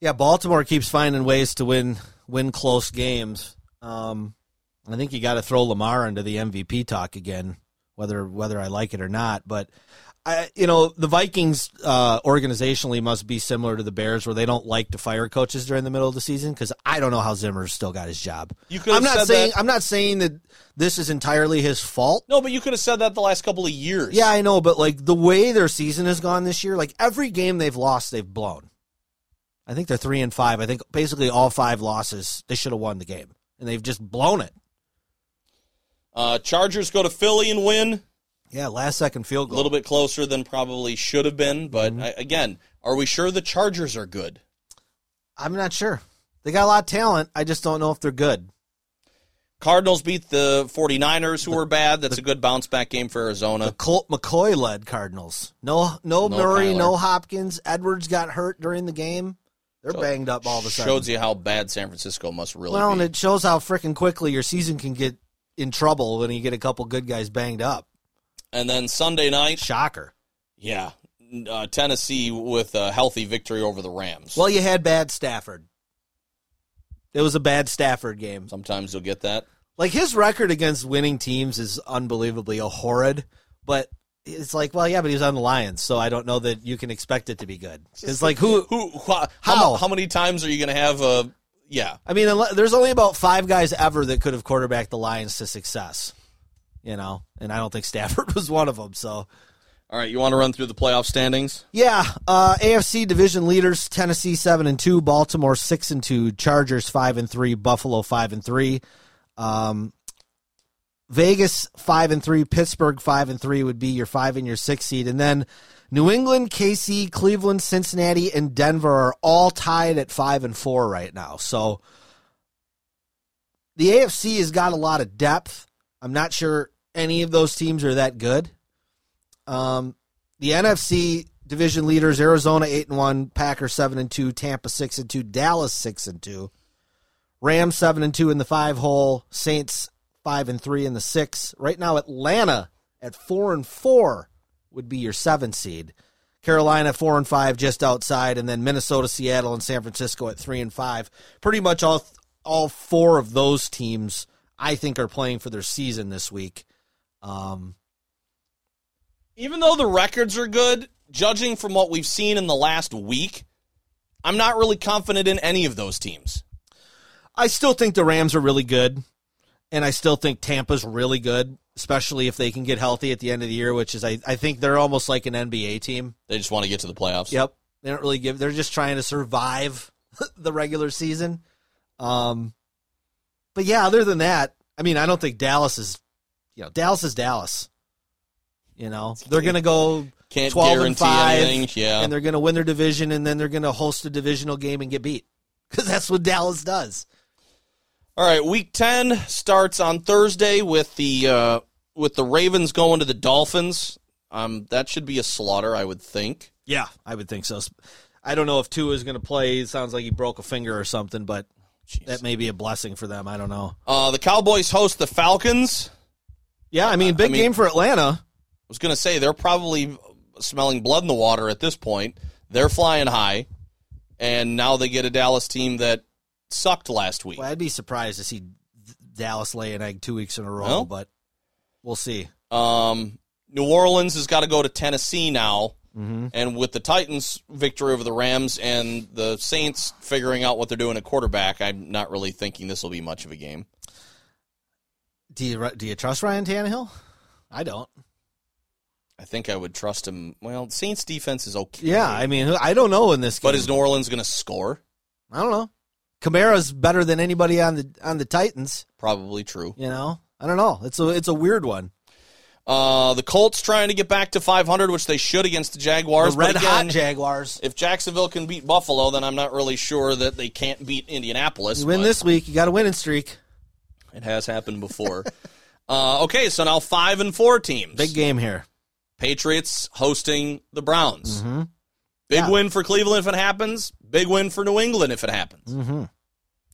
Yeah, Baltimore keeps finding ways to win win close games. Um, I think you got to throw Lamar into the MVP talk again, whether whether I like it or not. But I, you know, the Vikings uh, organizationally must be similar to the Bears, where they don't like to fire coaches during the middle of the season. Because I don't know how Zimmer's still got his job. You could I'm not saying that- I'm not saying that this is entirely his fault. No, but you could have said that the last couple of years. Yeah, I know, but like the way their season has gone this year, like every game they've lost, they've blown. I think they're three and five. I think basically all five losses they should have won the game, and they've just blown it. Uh, Chargers go to Philly and win. Yeah, last second field goal. A little bit closer than probably should have been, but Mm-hmm. I, again, are we sure the Chargers are good? I'm not sure. They got a lot of talent. I just don't know if they're good. Cardinals beat the 49ers, who were bad. That's a good bounce back game for The Arizona. Colt McCoy led Cardinals. No, no, No Murray, no Hopkins. Edwards got hurt during the game. They're banged up all of a sudden. Shows you how bad San Francisco must really well, be. and it shows how freaking quickly your season can get in trouble when you get a couple good guys banged up. And then Sunday night, Shocker. yeah, uh, Tennessee with a healthy victory over the Rams. Well, you had bad Stafford. It was a bad Stafford game. Sometimes you'll get that. Like his record against winning teams is unbelievably horrid, but it's like, well, yeah, but he was on the Lions, so I don't know that you can expect it to be good. It's like who? Who? How? How? How, how many times are you going to have a? Yeah, I mean, there's only about five guys ever that could have quarterbacked the Lions to success, you know, and I don't think Stafford was one of them. So, All right, you want to run through the playoff standings? yeah, uh, AFC division leaders: Tennessee seven and two, Baltimore six and two, Chargers five and three, Buffalo five and three. Um, Vegas five and three, Pittsburgh five and three would be your five and your six seed, and then New England, KC, Cleveland, Cincinnati, and Denver are all tied at five and four right now. So the AFC has got a lot of depth. I'm not sure any of those teams are that good. Um, the NFC division leaders: Arizona eight and one, Packers seven and two, Tampa six and two, Dallas six and two, Rams seven and two in the five hole, Saints five and three in the six. Right now, Atlanta at four and four would be your seven seed. Carolina four and five, just outside, and then Minnesota, Seattle, and San Francisco at three and five. Pretty much all all four of those teams, I think, are playing for their season this week. Um, Even though the records are good, judging from what we've seen in the last week, I'm not really confident in any of those teams. I still think the Rams are really good, and I still think Tampa's really good, especially if they can get healthy at the end of the year. Which is, I, I think they're almost like an NBA team. They just want to get to the playoffs. Yep, they don't really give. They're just trying to survive the regular season. Um, but yeah, other than that, I mean, I don't think Dallas is. You know, Dallas is Dallas. You know, they're going to go Can't twelve and five, anything. Yeah. and they're going to win their division, and then they're going to host a divisional game and get beat because that's what Dallas does. All right, week 10 starts on Thursday with the uh, with the Ravens going to the Dolphins. Um, that should be a slaughter, I would think. Yeah, I would think so. I don't know if Tua is going to play. It sounds like he broke a finger or something, but that may be a blessing for them. I don't know. Uh, the Cowboys host the Falcons. Yeah, I mean, big I mean- game for Atlanta. I was going to say they're probably smelling blood in the water at this point. They're flying high, and now they get a Dallas team that sucked last week. Well, I'd be surprised to see Dallas lay an egg two weeks in a row, but we'll see. Um, New Orleans has got to go to Tennessee now. And with the Titans' victory over the Rams and the Saints figuring out what they're doing at quarterback, I'm not really thinking this will be much of a game. Do you do you trust Ryan Tannehill? I don't. I think I would trust him. Well, Saints' defense is okay. Yeah, I mean, I don't know in this game. but is New Orleans going to score? I don't know. Kamara's better than anybody on the on the Titans. Probably true. You know, I don't know. It's a it's a weird one. Uh, the Colts trying to get back to 500, which they should against the Jaguars. The red but hot Jaguars. if Jacksonville can beat Buffalo, then I'm not really sure that they can't beat Indianapolis. You win but- this week, you got a winning streak. It has happened before. uh, okay, so now five and four teams. Big game here. Patriots hosting the Browns. Mhm. Big Yeah. win for Cleveland if it happens. Big win for New England if it happens. Mm-hmm.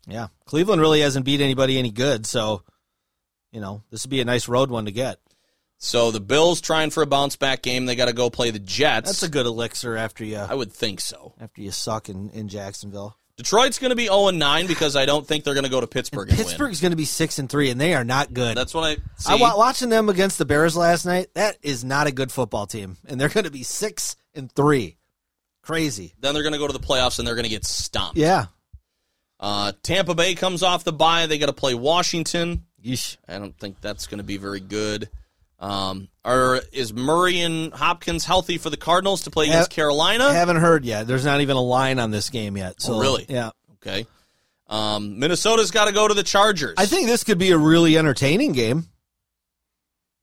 Yeah, Cleveland really hasn't beat anybody any good, so you know this would be a nice road one to get. So the Bills trying for a bounce back game. They got to go play the Jets. That's a good elixir after you I would think so. after you suck in, in Jacksonville. Detroit's going to be 0 and 9 because I don't think they're going to go to Pittsburgh and. Pittsburgh's going to be six and three, and they are not good. That's what I see. I wa- watching them against the Bears last night. That is not a good football team, and they're going to be six and three. Crazy. then they're going to go to the playoffs and they're going to get stomped. Yeah. Uh, Tampa Bay comes off the bye. They got to play Washington. Yeesh. I don't think that's going to be very good. Um, are is Murray and Hopkins healthy for the Cardinals to play against Carolina? Haven't heard yet. There's not even a line on this game yet. So Oh, really? Yeah. okay. Um, Minnesota's got to go to the Chargers. I think this could be a really entertaining game,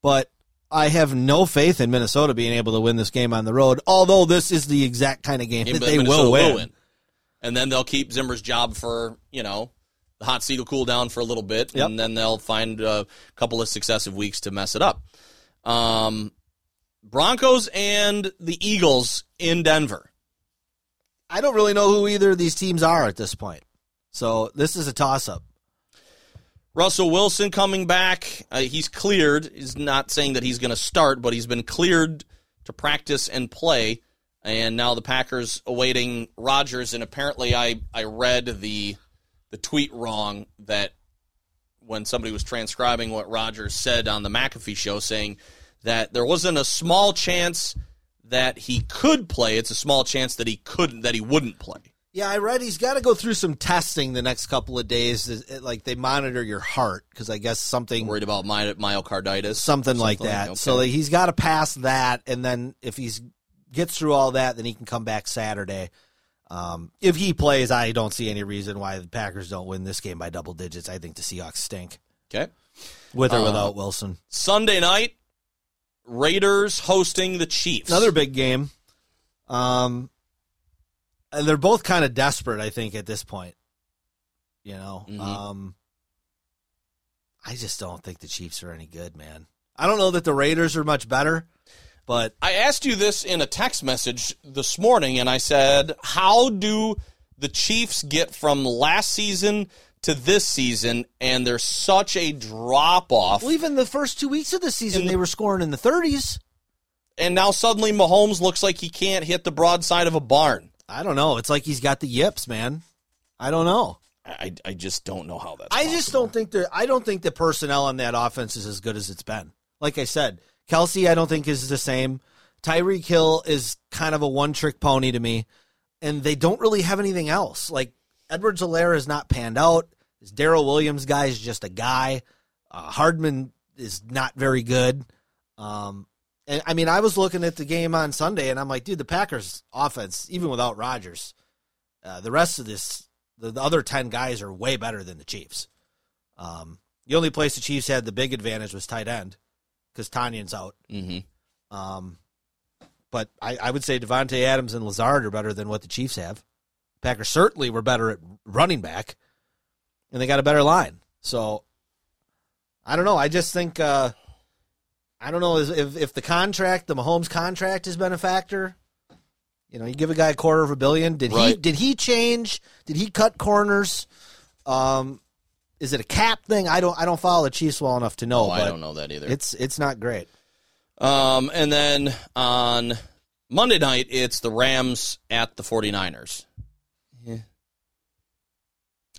but I have no faith in Minnesota being able to win this game on the road. Although this is the exact kind of game Yeah, that they Minnesota will win. And then they'll keep Zimmer's job for, you know, the hot seat will cool down for a little bit, Yep. and then they'll find a couple of successive weeks to mess it up. Um, Broncos and the Eagles in Denver. I don't really know who either of these teams are at this point. So this is a toss up. Russell Wilson coming back. Uh, he's cleared. He's not saying that he's going to start, but he's been cleared to practice and play. And now the Packers awaiting Rodgers. And apparently, I, I read the the tweet wrong that when somebody was transcribing what Rodgers said on the McAfee show, saying that there wasn't a small chance that he could play. It's a small chance that he couldn't, that he wouldn't play. Yeah, I read he's got to go through some testing the next couple of days. Like they monitor your heart because I guess something Worried about my, myocarditis, something like that. okay. So he's got to pass that, and then if he's gets through all that, then he can come back Saturday. Um, if he plays, I don't see any reason why the Packers don't win this game by double digits. I think the Seahawks stink okay. with or Uh, without Wilson. Sunday night, Raiders hosting the Chiefs. Another big game. Um, and they're both kind of desperate, I think, at this point. You know, Mhm. um, I just don't think the Chiefs are any good, man. I don't know that the Raiders are much better, but I asked you this in a text message this morning, and I said, "How do the Chiefs get from last season to this season?" And there's such a drop off, well, even the first two weeks of the season, the- they were scoring in the 30s. and now suddenly Mahomes looks like he can't hit the broadside of a barn. I don't know. It's like he's got the yips, man. I don't know. I, I just don't know how that's. I just don't think the I don't think the personnel on that offense is as good as it's been. Like I said, Kelce, I don't think is the same. Tyreek Hill is kind of a one trick pony to me, and they don't really have anything else. Like Edwards-Helaire is not panned out. This Darrel Williams guy is just a guy. Uh, Hardman is not very good. Um, and I mean, I was looking at the game on Sunday, and I'm like, dude, the Packers' offense, even without Rodgers, uh, the rest of this, the, the other ten guys are way better than the Chiefs. Um, the only place the Chiefs had the big advantage was tight end because Tonyan's out. Mhm. Um, but I, I would say Davante Adams and Lazard are better than what the Chiefs have. Packers certainly were better at running back, and they got a better line. So I don't know. I just think uh, I don't know if if the contract, the Mahomes contract, has been a factor. You know, you give a guy a quarter of a billion. Did he did he change? Did he cut corners? Um, is it a cap thing? I don't I don't follow the Chiefs well enough to know. Oh, I don't know that either. It's it's not great. Um, and then on Monday night, it's the Rams at the 49ers. Yeah.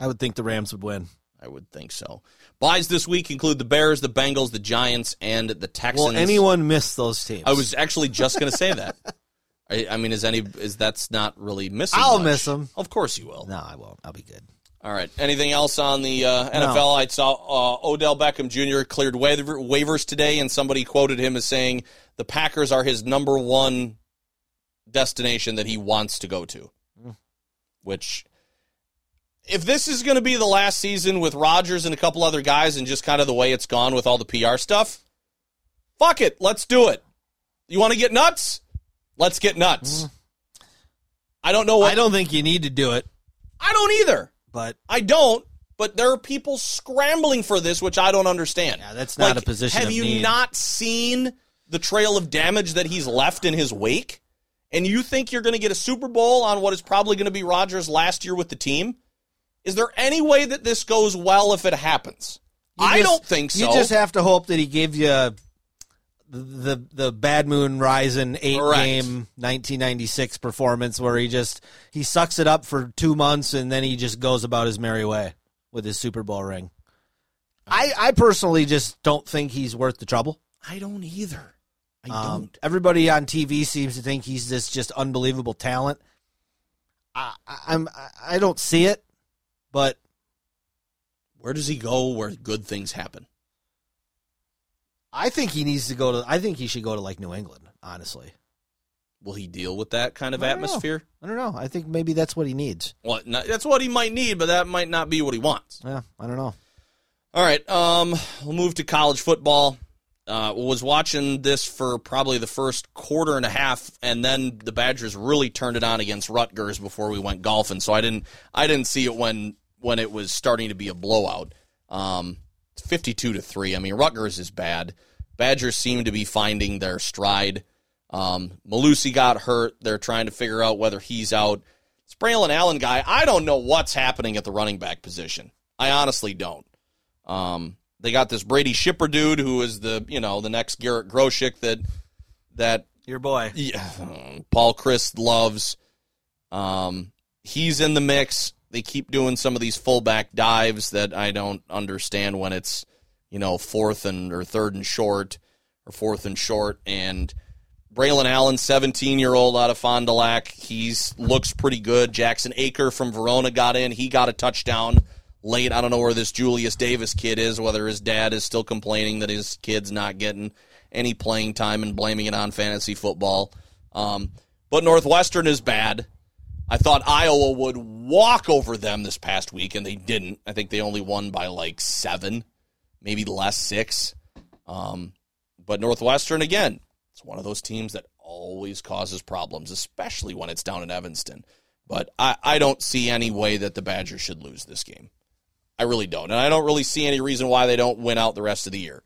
I would think the Rams would win. I would think so. Buys this week include the Bears, the Bengals, the Giants, and the Texans. Will anyone miss those teams? I was actually just going to say that. I, I mean, is any is that's not really missing? I'll much. miss them. Of course you will. No, I won't. I'll be good. All right. Anything else on the uh, NFL? I saw uh, Odell Beckham Jr. cleared waiver, waivers today, and somebody quoted him as saying the Packers are his number one destination that he wants to go to. Which, if this is going to be the last season with Rodgers and a couple other guys, and just kind of the way it's gone with all the PR stuff, fuck it, let's do it. You want to get nuts? Let's get nuts. I don't know what I don't think you need to do it, I don't either. But I don't. but there are people scrambling for this, which I don't understand. Yeah, that's not Like, a position Have you need. not seen the trail of damage that he's left in his wake? And you think you're going to get a Super Bowl on what is probably going to be Rodgers' last year with the team? Is there any way that this goes well if it happens? You I just- don't think so. You just have to hope that he gave you the the, Bad Moon Rising eight Correct. game 1996 performance where he just he sucks it up for two months and then he just goes about his merry way with his Super Bowl ring. I I personally just don't think he's worth the trouble. I don't either. I Um, don't. everybody on TV seems to think he's this just unbelievable talent. I, I'm I don't see it, but Where does he go where good things happen? I think he needs to go to. I think he should go to like New England. Honestly, Will he deal with that kind of I don't know. atmosphere? I don't know. I think maybe that's what he needs. Well, no, that's what he might need, but that might not be what he wants. Yeah, I don't know. All right, um, we'll move to college football. Uh, was watching this for probably the first quarter and a half, and then the Badgers really turned it on against Rutgers before we went golfing. So I didn't, I didn't see it when when it was starting to be a blowout. Um, fifty-two to three. I mean, Rutgers is bad. Badgers seem to be finding their stride. Um, Mellusi got hurt. They're trying to figure out whether he's out. This Braylon Allen guy, I don't know what's happening at the running back position. I honestly don't. Um, they got this Brady Schipper dude who is the you know the next Garrett Groshek that that Your boy. yeah, Paul Chryst loves. Um, he's in the mix. They keep doing some of these fullback dives that I don't understand when it's you know fourth and or third and short or fourth and short and. Braylon Allen, 17 year old out of Fond du Lac. He's looks pretty good. Jackson Acker from Verona got in. He got a touchdown late. I don't know where this Julius Davis kid is, whether his dad is still complaining that his kid's not getting any playing time and blaming it on fantasy football. Um, but Northwestern is bad. I thought Iowa would walk over them this past week, and they didn't. I think they only won by like seven, maybe less six. Um, but Northwestern, again, it's one of those teams that always causes problems, especially when it's down in Evanston. But I, I don't see any way that the Badgers should lose this game. I really don't. And I don't really see any reason why they don't win out the rest of the year.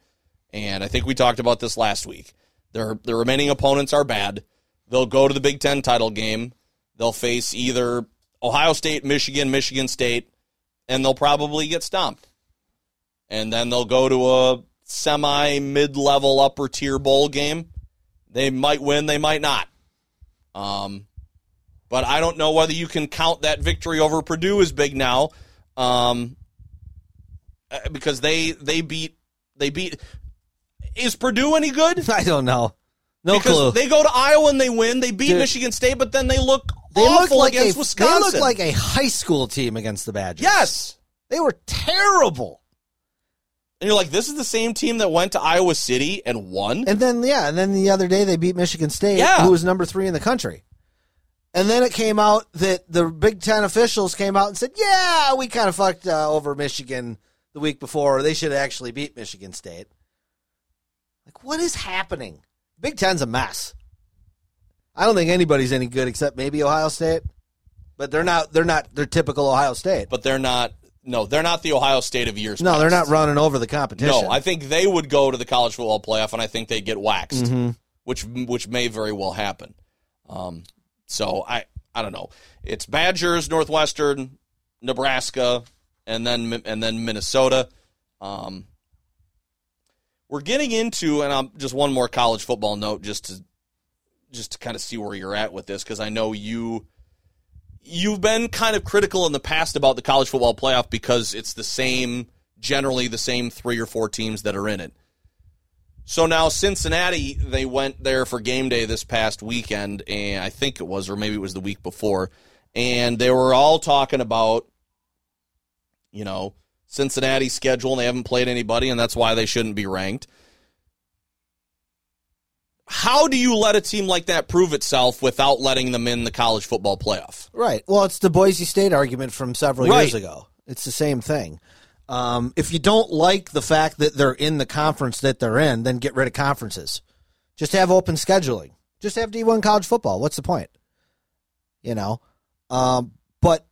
And I think we talked about this last week. Their their remaining opponents are bad. They'll go to the Big Ten title game. They'll face either Ohio State, Michigan, Michigan State, and they'll probably get stomped. And then they'll go to a semi mid level upper tier bowl game. They might win, they might not. Um, but I don't know whether you can count that victory over Purdue as big now, um, uh, because they they beat they beat. Is Purdue any good? I don't know. No because clue. they go to Iowa and they win. They beat Dude. Michigan State, but then they look They look awful like a against they Wisconsin. look like a high school team against the Badgers. yes. they were terrible. And you're like, this is the same team that went to Iowa City and won. And then yeah, and then the other day they beat Michigan State, Yeah. who was number three in the country. And then it came out that the Big Ten officials came out and said, "Yeah, we kind of fucked uh, over Michigan the week before. They should have actually beat Michigan State." Like, what is happening? Big Ten's a mess. I don't think anybody's any good except maybe Ohio State, but they're not. They're not. They're typical Ohio State. but they're not. No, they're not the Ohio State of years. no, they're not running over the competition. No, I think they would go to the college football playoff, and I think they'd get waxed, Mm-hmm. which which may very well happen. Um, so I I don't know. It's Badgers, Northwestern, Nebraska, and then and then Minnesota. Um, we're getting into, and I'm just one more college football note, just to just to kind of see where you're at with this, because I know you you've been kind of critical in the past about the college football playoff because it's the same, generally the same three or four teams that are in it. So now Cincinnati, they went there for game day this past weekend, and I think it was, or maybe it was the week before, and they were all talking about, you know, Cincinnati's schedule, and they haven't played anybody, and that's why they shouldn't be ranked. How do you let a team like that prove itself without letting them in the college football playoff? Right. Well, it's the Boise State argument from several Right. years ago. It's the same thing. Um, if you don't like the fact that they're in the conference that they're in, then get rid of conferences. Just have open scheduling. Just have D1 college football. What's the point? You know? Um, but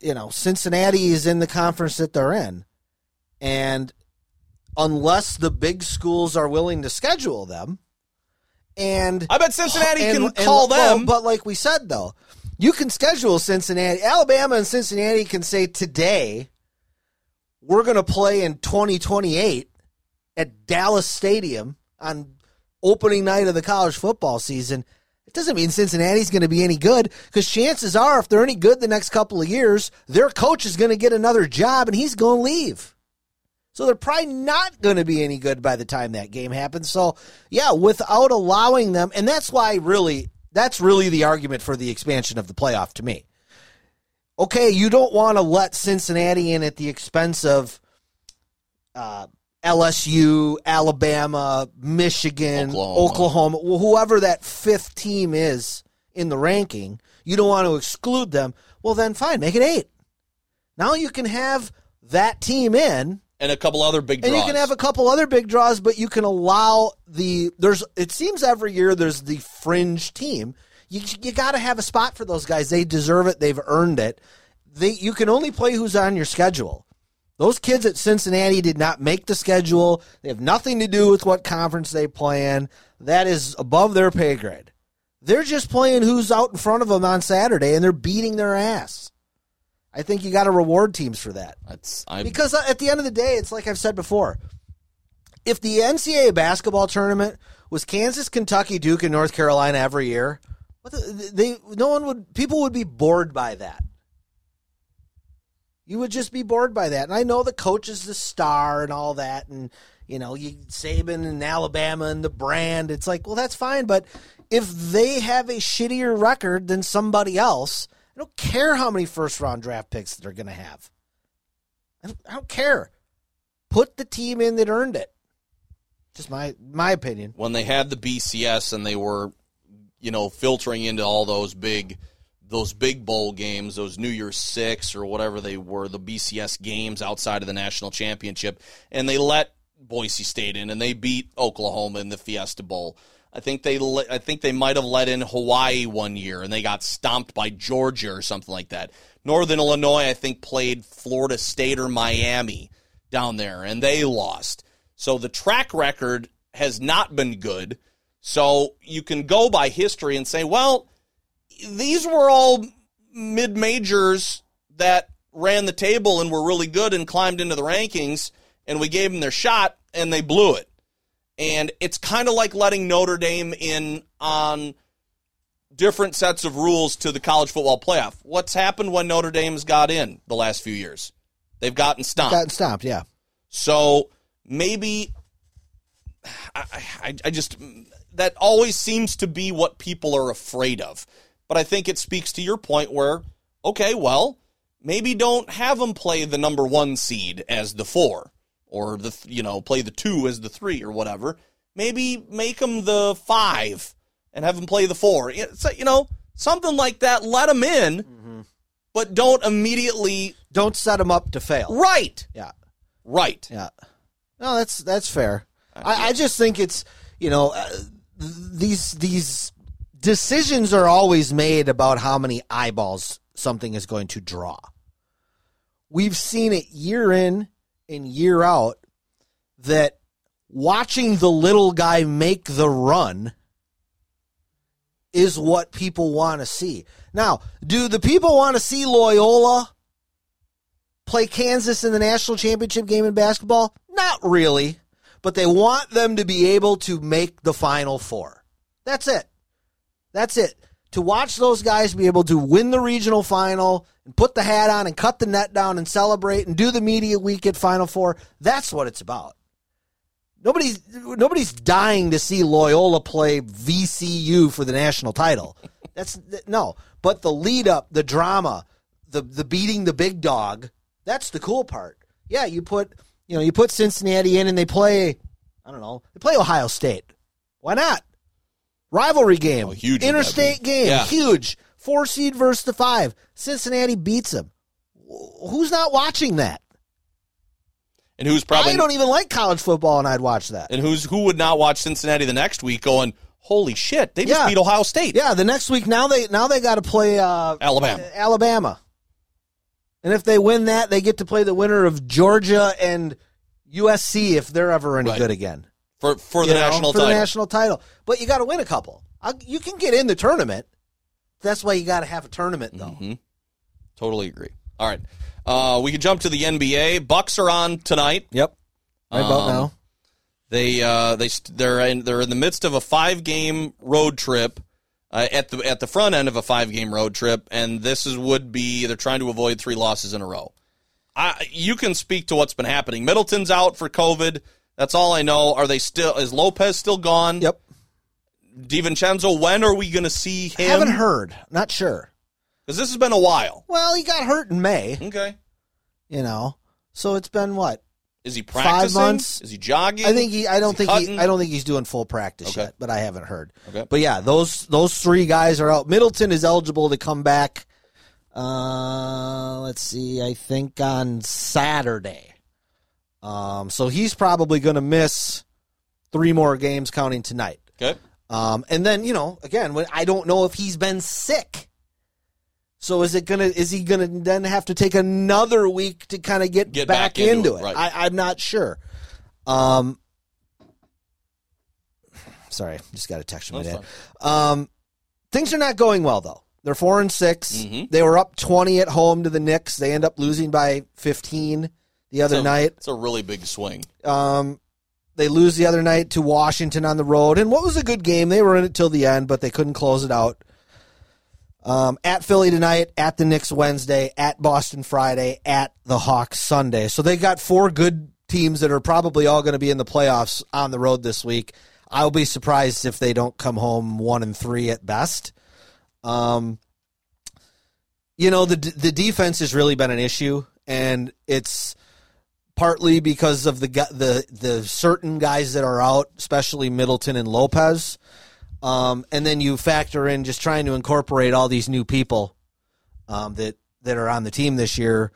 you know, Cincinnati is in the conference that they're in. And unless the big schools are willing to schedule them, and I bet Cincinnati and- can and- call well, them. but like we said, though, you can schedule Cincinnati. Alabama and Cincinnati can say today, we're going to play in 2028 at Dallas Stadium on opening night of the college football season. It doesn't mean Cincinnati's going to be any good because chances are, if they're any good the next couple of years, their coach is going to get another job and he's going to leave. So they're probably not going to be any good by the time that game happens. So, yeah, without allowing them, and that's why really, that's really the argument for the expansion of the playoff to me. Okay, you don't want to let Cincinnati in at the expense of uh, LSU, Alabama, Michigan, Oklahoma. Oklahoma, whoever that fifth team is in the ranking. You don't want to exclude them. Well, then fine, make it eight. Now you can have that team in and a couple other big draws. and you can have a couple other big draws, but you can allow the there's. It seems every year there's the fringe team. You you got to have a spot for those guys. They deserve it. They've earned it. They you can only play who's on your schedule. Those kids at Cincinnati did not make the schedule. They have nothing to do with what conference they play in. That is above their pay grade. They're just playing who's out in front of them on Saturday, and they're beating their ass. I think you got to reward teams for that. That's I, Because uh, at the end of the day, it's like I've said before. If the NCAA basketball tournament was Kansas, Kentucky, Duke, and North Carolina every year, what the, they no one would people would be bored by that. You would just be bored by that. And I know the coach is the star and all that, and you know, you Saban and Alabama and the brand. It's like, well, that's fine, but if they have a shittier record than somebody else, I don't care how many first round draft picks that they're going to have. I don't, I don't care. Put the team in that earned it. Just my my opinion. when they had the BCS and they were, you know, filtering into all those big, those big bowl games, those New Year's Six or whatever they were, the BCS games outside of the national championship, and they let Boise State in and they beat Oklahoma in the Fiesta Bowl. I think they, I think they might have let in Hawaii one year and they got stomped by Georgia or something like that. Northern Illinois, I think, played Florida State or Miami down there and they lost. So the track record has not been good. So you can go by history and say, well, these were all mid majors that ran the table and were really good and climbed into the rankings, and we gave them their shot and they blew it. And it's kind of like letting Notre Dame in on different sets of rules to the college football playoff. What's happened when Notre Dame's got in the last few years? They've gotten stomped. Gotten stopped, yeah. So maybe I, I, I just that always seems to be what people are afraid of. But I think it speaks to your point where, okay, well, maybe don't have them play the number one seed as the four, or the you know play the two as the three or whatever. Maybe make them the five and have them play the four. You know something like that. Let them in, but don't immediately. Don't set them up to fail. Right, Yeah, right. yeah. No, that's that's fair. I, I just think it's you know uh, these these decisions are always made about how many eyeballs something is going to draw. We've seen it year in and year out that watching the little guy make the run is what people want to see. Now, do the people want to see Loyola play Kansas in the national championship game in basketball? Not really, but they want them to be able to make the final four. That's it. That's it. To watch those guys be able to win the regional final and put the hat on and cut the net down and celebrate and do the media week at Final Four, that's what it's about. Nobody's nobody's dying to see Loyola play VCU for the national title. That's no, but the lead up, the drama, the the beating the big dog, that's the cool part. Yeah, you put you know you put Cincinnati in and they play, I don't know, they play Ohio State. Why not? Rivalry game, Oh, huge interstate game, Yeah. huge. Four seed versus the five. Cincinnati beats them. Who's not watching that? And who's probably I don't even like college football, and I'd watch that. and who's who would not watch Cincinnati the next week going, holy shit, they just Yeah. beat Ohio State. Yeah, the next week now they now they got to play uh, Alabama. Alabama. And if they win that, they get to play the winner of Georgia and USC if they're ever any Right. good again. for for the You know, national for title. the national title. But you got to win a couple. I, you can get in the tournament. That's why you got to have a tournament, though. Mm-hmm. Totally agree. All right, uh, we can jump to the NBA. Bucks are on tonight. Yep. Right about Um, now. They uh, they they're in, they're in the midst of a five game road trip. Uh, at the at the front end of a five game road trip, and this is would be they're trying to avoid three losses in a row. I, you can speak to what's been happening. Middleton's out for COVID. That's all I know. Are they still? Is Lopez still gone? Yep. DiVincenzo. When are we going to see him? I haven't heard. Not sure. because this has been a while. Well, he got hurt in May, Okay. you know. So it's been what? Is he practicing? Five months? Is he jogging? I think he. I don't he think he. I don't think he's doing full practice Okay. yet, but I haven't heard. Okay. But yeah, those those three guys are out. Middleton is eligible to come back. Uh, let's see. I think on Saturday. Um, so he's probably going to miss three more games, counting tonight. Okay. Um, and then you know, again, when I don't know if he's been sick. So is it gonna? Is he gonna then have to take another week to kind of get, Get back, back into into, it, it? right. I, I'm not sure. Um, sorry, just got a text from my dad. Um, things are not going well though. They're four and 6 Mhm. They were up twenty at home to the Knicks. They end up losing by fifteen the other It's a- night. It's a really big swing. Um, they lose the other night to Washington on the road, and what was a good game. They were in it till the end, but they couldn't close it out. Um, at Philly tonight, at the Knicks Wednesday, at Boston Friday, at the Hawks Sunday. So they got four good teams that are probably all going to be in the playoffs on the road this week. I'll be surprised if they don't come home one and three at best. Um, you know the the defense has really been an issue, and it's partly because of the the the certain guys that are out, especially Middleton and Lopez. Um, and then you factor in just trying to incorporate all these new people um, that that are on the team this year: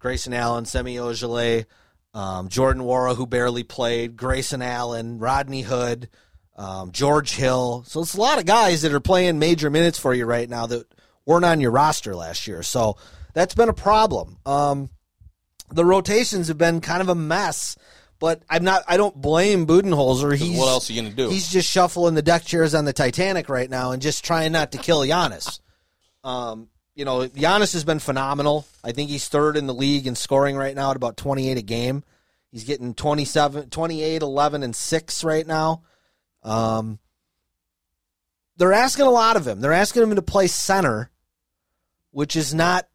Grayson Allen, Semi Ojeleye, um, Jordan Nwora, who barely played, Grayson Allen, Rodney Hood, um, George Hill. So it's a lot of guys that are playing major minutes for you right now that weren't on your roster last year. So that's been a problem. The rotations have been kind of a mess. But I'm not. I don't blame Budenholzer. He's what else are you gonna do? He's just shuffling the deck chairs on the Titanic right now and just trying not to kill Giannis. Um, you know, Giannis has been phenomenal. I think he's third in the league in scoring right now at about 28 a game. He's getting 27, 28, 11, and 6 right now. Um, they're asking a lot of him. They're asking him to play center, which is not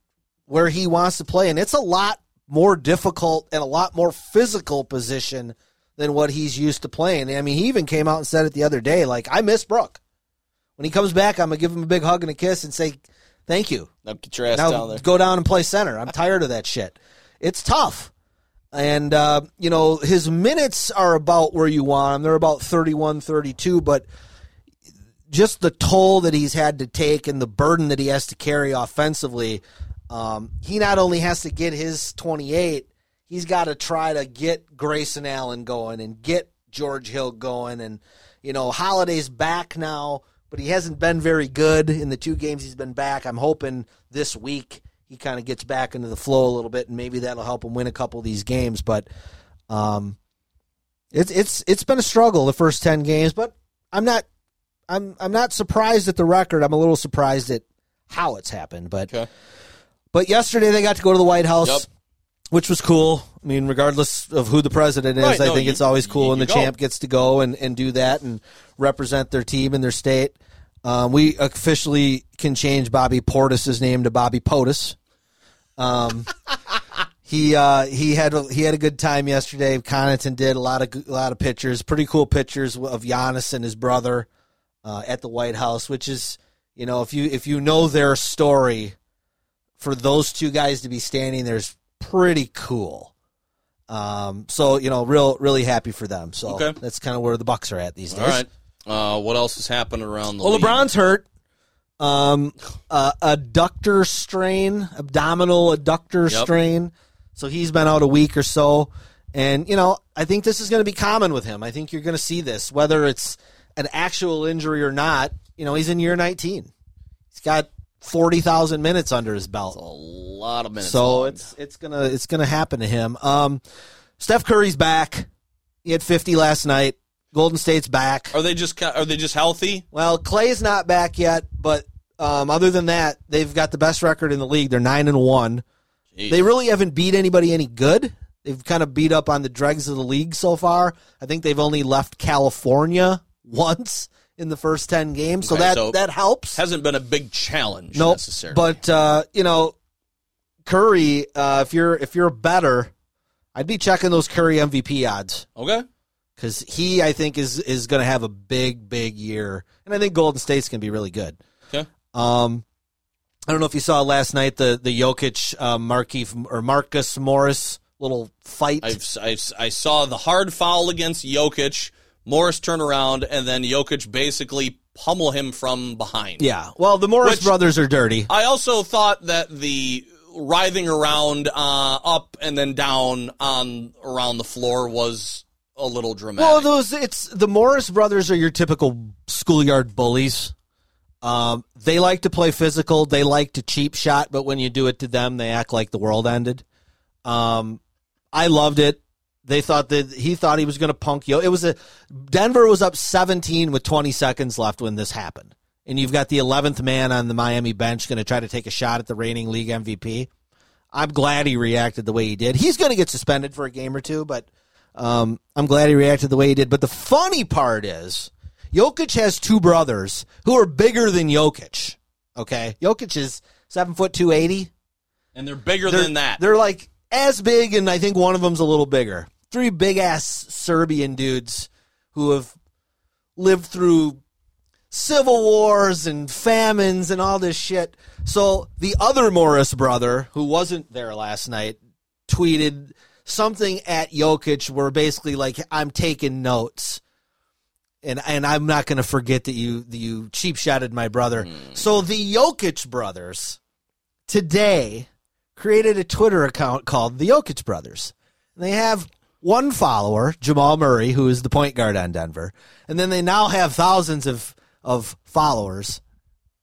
where he wants to play. And it's a lot more difficult and a lot more physical position than what he's used to playing. I mean, he even came out and said it the other day, like, I miss Brooke. When he comes back, I'm gonna give him a big hug and a kiss and say, Thank you. Now get your ass Now down there. go down and play center. I'm tired of that shit. It's tough. And, uh, you know, his minutes are about where you want them. They're about 31, 32, but just the toll that he's had to take and the burden that he has to carry offensively, um, he not only has to get his 28, he's got to try to get Grayson Allen going and get George Hill going. And, you know, Holiday's back now, but he hasn't been very good in the two games he's been back. I'm hoping this week he kind of gets back into the flow a little bit, and maybe that'll help him win a couple of these games. But um, it's it's it's been a struggle the first ten games, but I'm not I'm I'm not surprised at the record. I'm a little surprised at how it's happened, but Okay. But yesterday they got to go to the White House, Yep. which was cool. I mean, regardless of who the president is, Right, I no, think you- it's always cool when the go. champ gets to go and, and do that and represent their team and their state. Um, we officially can change Bobby Portis's name to Bobby POTUS. Um, he uh, he had a, he had a good time yesterday. Connaughton did a lot of a lot of pictures, pretty cool pictures of Giannis and his brother uh, at the White House, which is you know if you if you know their story, for those two guys to be standing there is pretty cool. Um, so you know, real really happy for them. So Okay. that's kind of where the Bucks are at these days. All right. Uh, what else is happening around the Well, league? LeBron's hurt. Um, uh, adductor strain, abdominal adductor Yep. strain. So he's been out a week or so. And, you know, I think this is going to be common with him. I think you're going to see this, whether it's an actual injury or not. You know, he's in year 19. He's got forty thousand minutes under his belt. A lot of minutes. so logged. it's it's gonna it's gonna happen to him. Um, Steph Curry's back. He had fifty last night. Golden State's back. Are they just are they just healthy? Well, Clay's not back yet, but um, other than that, they've got the best record in the league. They're nine and one. Jeez. They really haven't beat anybody any good. They've kind of beat up on the dregs of the league so far. I think they've only left California once in the first ten games, so that so that helps. hasn't been a big challenge Nope. necessarily. But uh, you know, Curry, uh, if you're if you're better, I'd be checking those Curry MVP odds okay, because he, I think, is is going to have a big, big year, and I think Golden State's going to be really good. okay. Um, I don't know if you saw last night the the Jokic, uh, Markieff or Marcus Morris little fight. I've, I've I saw the hard foul against Jokic. Morris turn around and then Jokic basically pummel him from behind. yeah, well, the Morris Which- brothers are dirty. I also thought that the writhing around uh, up and then down on around the floor was a little dramatic. Well, those it's the Morris brothers are your typical schoolyard bullies. Um, they like to play physical. They like to cheap shot, but when you do it to them, they act like the world ended. Um, I loved it. They thought that he thought he was going to punk Yo. It was a Denver was up 17 with 20 seconds left when this happened, and you've got the 11th man on the Miami bench going to try to take a shot at the reigning league MVP. I'm glad he reacted the way he did. He's going to get suspended for a game or two, but um, I'm glad he reacted the way he did. But the funny part is, Jokic has two brothers who are bigger than Jokic. Okay, Jokic is seven foot two eighty. and they're bigger They're, than that. they're like as big, and I think one of them's a little bigger. Three big ass Serbian dudes who have lived through civil wars and famines and all this shit. So the other Morris brother, who wasn't there last night, tweeted something at Jokic where basically like I'm taking notes. And and I'm not going to forget that you that you cheap shotted my brother. Hmm. So the Jokic brothers today created a Twitter account called the Jokic Brothers. And they have one follower, Jamal Murray, who is the point guard on Denver, and then they now have thousands of of followers.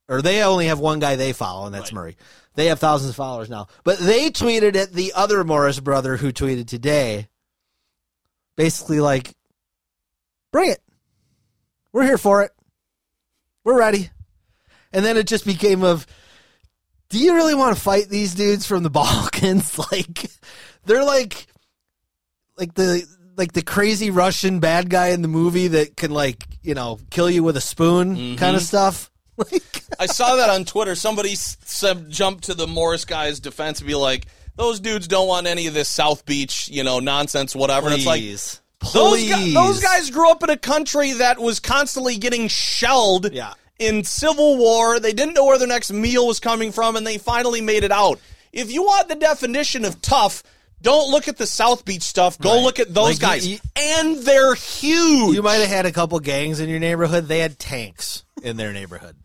Or they only have one guy they follow, and that's Murray. They have thousands of followers now. But they tweeted at the other Morris brother who tweeted today, basically like, bring it. We're here for it. We're ready. And then it just became of, do you really want to fight these dudes from the Balkans? like, they're like, like the like the crazy Russian bad guy in the movie that can like you know kill you with a spoon kind of mm-hmm. stuff. I saw that on Twitter. Somebody s- said, jumped to the Morris guy's defense and be like, "Those dudes don't want any of this South Beach, you know, nonsense, whatever." And it's like please, those, those guys grew up in a country that was constantly getting shelled. Yeah. In civil war, they didn't know where their next meal was coming from, and they finally made it out. If you want the definition of tough, don't look at the South Beach stuff. Go Right. look at those Like, guys, you- and they're huge. You might have had a couple gangs in your neighborhood. They had tanks in their neighborhood,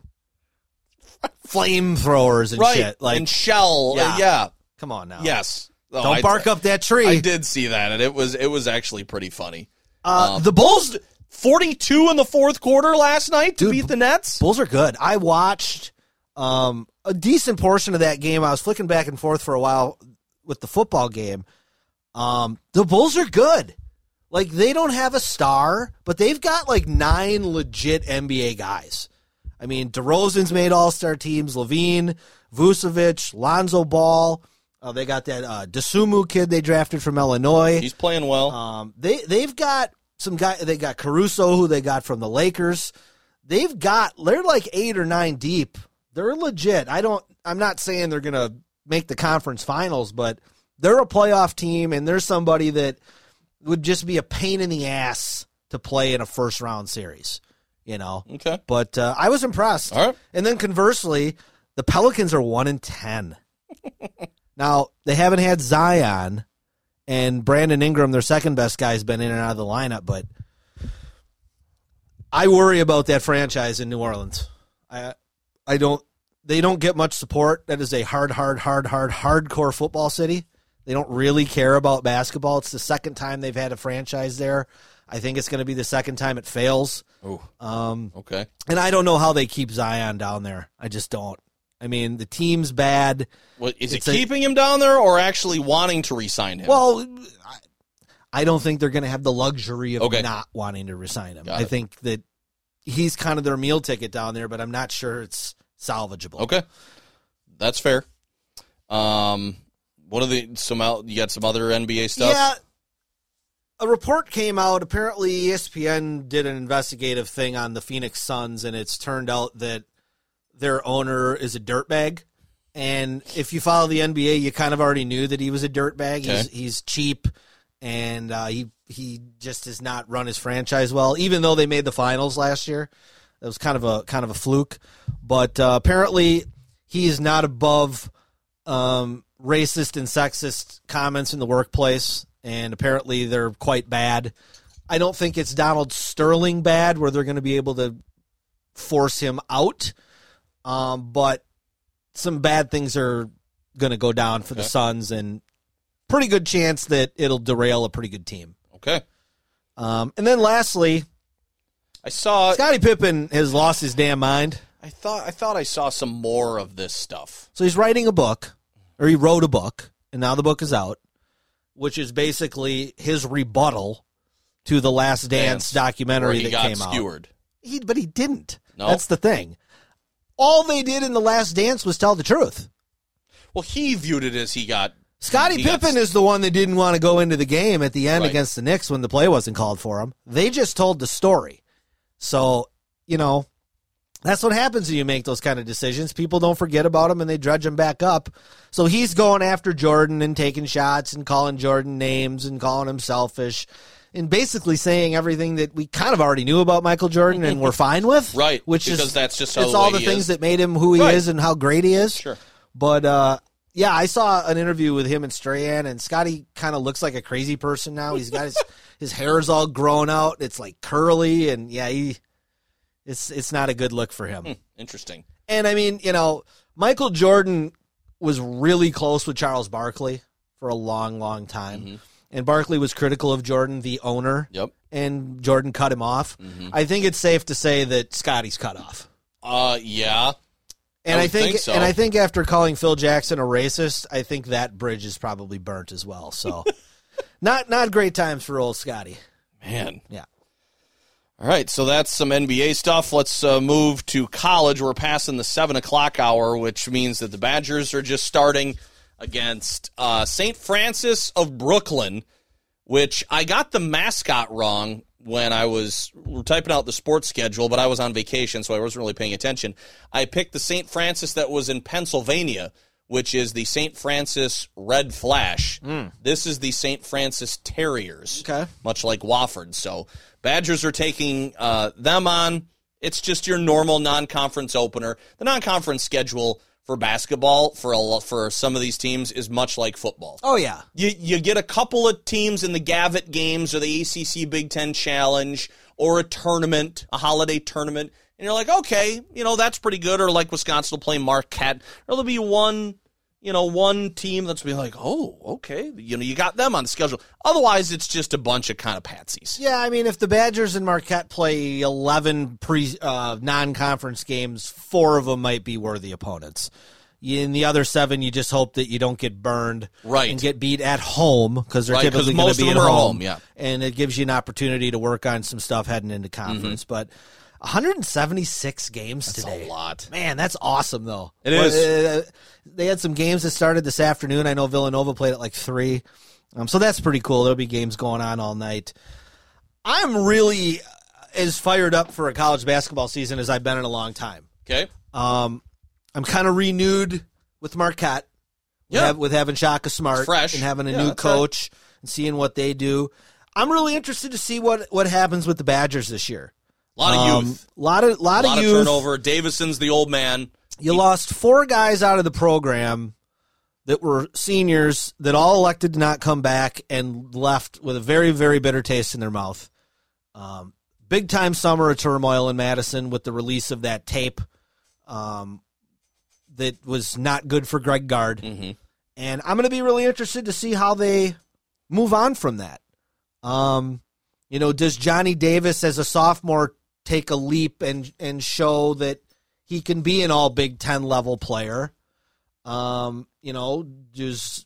flamethrowers and right? shit. Like, and shell, uh, Yeah. yeah. come on now. Yes. Oh, don't I- bark up that tree. I did see that, and it was it was actually pretty funny. Uh, Um, the Bulls, forty-two in the fourth quarter last night to Dude, beat the Nets. Bulls are good. I watched um, a decent portion of that game. I was flicking back and forth for a while with the football game. Um, the Bulls are good. Like they don't have a star, but they've got like nine legit NBA guys. I mean, DeRozan's made All Star teams. LaVine, Vucevic, Lonzo Ball. Uh, they got that uh, Dosunmu kid they drafted from Illinois. He's playing well. Um, they they've got some guy. They got Caruso, who they got from the Lakers. They've got they're like eight or nine deep. They're legit. I don't. I'm not saying they're gonna make the conference finals, but they're a playoff team, and they're somebody that would just be a pain in the ass to play in a first round series. You know. okay. But uh, I was impressed. All right. And then conversely, the Pelicans are one in ten. now they haven't had Zion and Brandon Ingram, their second best guy, has been in and out of the lineup, but I worry about that franchise in New Orleans. I I don't they don't get much support. That is a hard, hard, hard, hard, hardcore football city. They don't really care about basketball. It's the second time they've had a franchise there. I think it's going to be the second time it fails. Oh, Um, okay. and I don't know how they keep Zion down there. I just don't. I mean, the team's bad. What, is it It's a- keeping him down there or actually wanting to re-sign him? Well, I- I don't think they're going to have the luxury of Okay. not wanting to resign him. Got I it. think that he's kind of their meal ticket down there, but I'm not sure it's salvageable. okay, that's fair. Um, what are the some out? You got some other NBA stuff? Yeah. A report came out. Apparently, ESPN did an investigative thing on the Phoenix Suns, and it's turned out that their owner is a dirtbag. And if you follow the NBA, you kind of already knew that he was a dirtbag. He's Okay. he's cheap, and uh, he he just does not run his franchise well. Even though they made the finals last year, it was kind of a kind of a fluke. But uh, apparently, he is not above um, racist and sexist comments in the workplace, and apparently they're quite bad. I don't think it's Donald Sterling bad, where they're going to be able to force him out, um, but some bad things are going to go down for the Suns, and pretty good chance that it'll derail a pretty good team. Okay. Um, and then lastly, I saw. Scottie Pippen has lost his damn mind. I thought I thought I saw some more of this stuff. So he's writing a book, or he wrote a book, and now the book is out, which is basically his rebuttal to the Last Dance, Dance, documentary that came out. He, but he didn't. No? That's the thing. All they did in the Last Dance was tell the truth. Well, he viewed it as he got. Scottie he Pippen is the one that didn't want to go into the game at the end Right. against the Knicks when the play wasn't called for him. They just told the story. So, you know, that's what happens when you make those kind of decisions. People don't forget about them and they dredge them back up. So he's going after Jordan and taking shots and calling Jordan names and calling him selfish and basically saying everything that we kind of already knew about Michael Jordan and we're fine with. Right, Which because is that's just how it's all the things is. that made him who he Right. is and how great he is. Sure. But uh, yeah, I saw an interview with him and Strahan, and Scottie kind of looks like a crazy person now. He's got his his hair is all grown out. It's like curly, and yeah, he it's it's not a good look for him. Hmm, interesting. And I mean, you know, Michael Jordan was really close with Charles Barkley for a long, long time. And Barkley was critical of Jordan, the owner, Yep. and Jordan cut him off. I think it's safe to say that Scottie's cut off. Uh, yeah. And I I, think, think so. and I think after calling Phil Jackson a racist, I think that bridge is probably burnt as well. So, not not great times for old Scottie. Man. Yeah. All right, so that's some NBA stuff. Let's uh, move to college. We're passing the seven o'clock hour, which means that the Badgers are just starting against uh, St. Francis of Brooklyn, which I got the mascot wrong when I was typing out the sports schedule, but I was on vacation, so I wasn't really paying attention. I picked the St. Francis that was in Pennsylvania, which is the St. Francis Red Flash. This is the St. Francis Terriers Okay. much like Wofford. So Badgers are taking uh, them on. It's just your normal non-conference opener. The non-conference schedule for basketball for a for some of these teams is much like football. Oh yeah. You you get a couple of teams in the Gavitt games or the ACC Big Ten Challenge or a tournament, a holiday tournament, and you're like, okay, you know that's pretty good. Or like Wisconsin will play Marquette, or there'll be one, you know, one team that's be like, oh, okay, you know, you got them on the schedule. Otherwise, it's just a bunch of kind of patsies. Yeah, I mean, if the Badgers and Marquette play eleven pre uh, non-conference games, four of them might be worthy opponents. In the other seven, you just hope that you don't get burned, Right. and get beat at home because they're Right, typically going to be at home. home, yeah. and it gives you an opportunity to work on some stuff heading into conference. But 176 games That's today, a lot. Man, that's awesome though. It Well, is. uh, they had some games that started this afternoon. I know Villanova played at like three, um, so that's pretty cool. There'll be games going on all night. I'm really as fired up for a college basketball season as I've been in a long time. Okay. Um, I'm kind of renewed with Marquette. with Yeah. hav- with having Shaka Smart fresh. and having a Yeah, new that's right. coach and seeing what they do. I'm really interested to see what what happens with the Badgers this year. A lot of Um, youth. lot of lot, A lot of of youth. turnover. Davison's the old man. You lost four guys out of the program that were seniors that all elected to not come back and left with a very, very bitter taste in their mouth. Um, big time summer of turmoil in Madison with the release of that tape um, that was not good for Greg Gard. And I'm going to be really interested to see how they move on from that. Um, you know, does Johnny Davis as a sophomore take a leap and and show that he can be an all Big Ten level player. Um, you know, does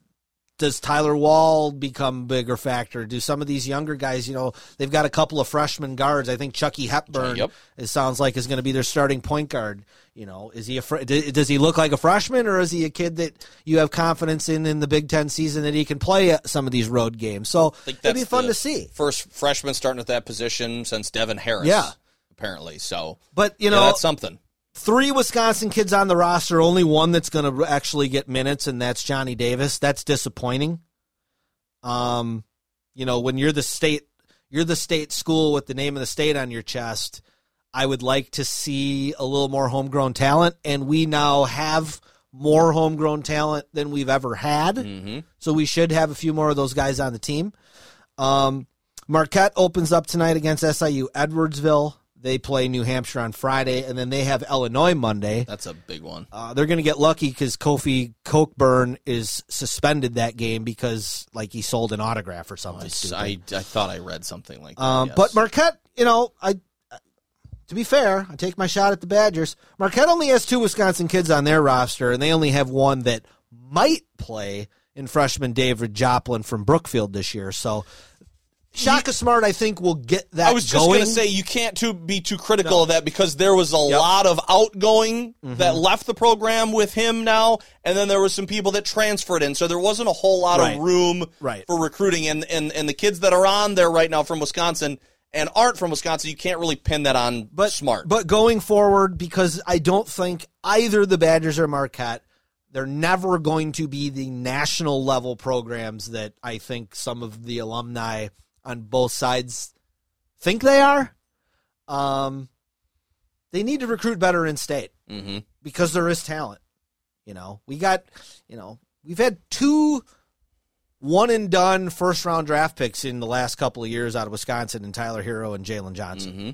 does Tyler Wahl become bigger factor? Do some of these younger guys, you know, they've got a couple of freshman guards. I think Chucky Hepburn, Yep. it sounds like, is going to be their starting point guard. You know, is he a fr- does he look like a freshman or is he a kid that you have confidence in in the Big Ten season that he can play at some of these road games? So it'd be fun to see. First freshman starting at that position since Devin Harris. Yeah. Apparently. So But you yeah, know, that's something. three Wisconsin kids on the roster, only one that's going to actually get minutes, and that's Johnny Davis. That's disappointing. Um, you know, when you're the state, you're the state school with the name of the state on your chest. I would like to see a little more homegrown talent, and we now have more homegrown talent than we've ever had. Mm-hmm. So we should have a few more of those guys on the team. Um, Marquette opens up tonight against SIU Edwardsville. They play New Hampshire on Friday, and then they have Illinois Monday. That's a big one. Uh, they're going to get lucky because Kofi Cockburn is suspended that game because, like, he sold an autograph or something. I. I, I thought I read something like that. Um, yes. But Marquette, you know, I to be fair, I take my shot at the Badgers. Marquette only has two Wisconsin kids on their roster, and they only have one that might play in freshman David Joplin from Brookfield this year. So Shaka Smart, I think, will get that I was just going. to say you can't too be too critical of that because there was a lot of outgoing Mm-hmm. that left the program with him now, and then there was some people that transferred in, so there wasn't a whole lot Right. of room Right. for recruiting. And, and and the kids that are on there right now from Wisconsin and aren't from Wisconsin, you can't really pin that on but smart. But going forward, because I don't think either the Badgers or Marquette, they're never going to be the national level programs that I think some of the alumni on both sides think they are. Um, they need to recruit better in state mm-hmm. because there is talent. You know, we got, you know, we've had two one and done first round draft picks in the last couple of years out of Wisconsin and Tyler Herro and Jalen Johnson. Mm-hmm.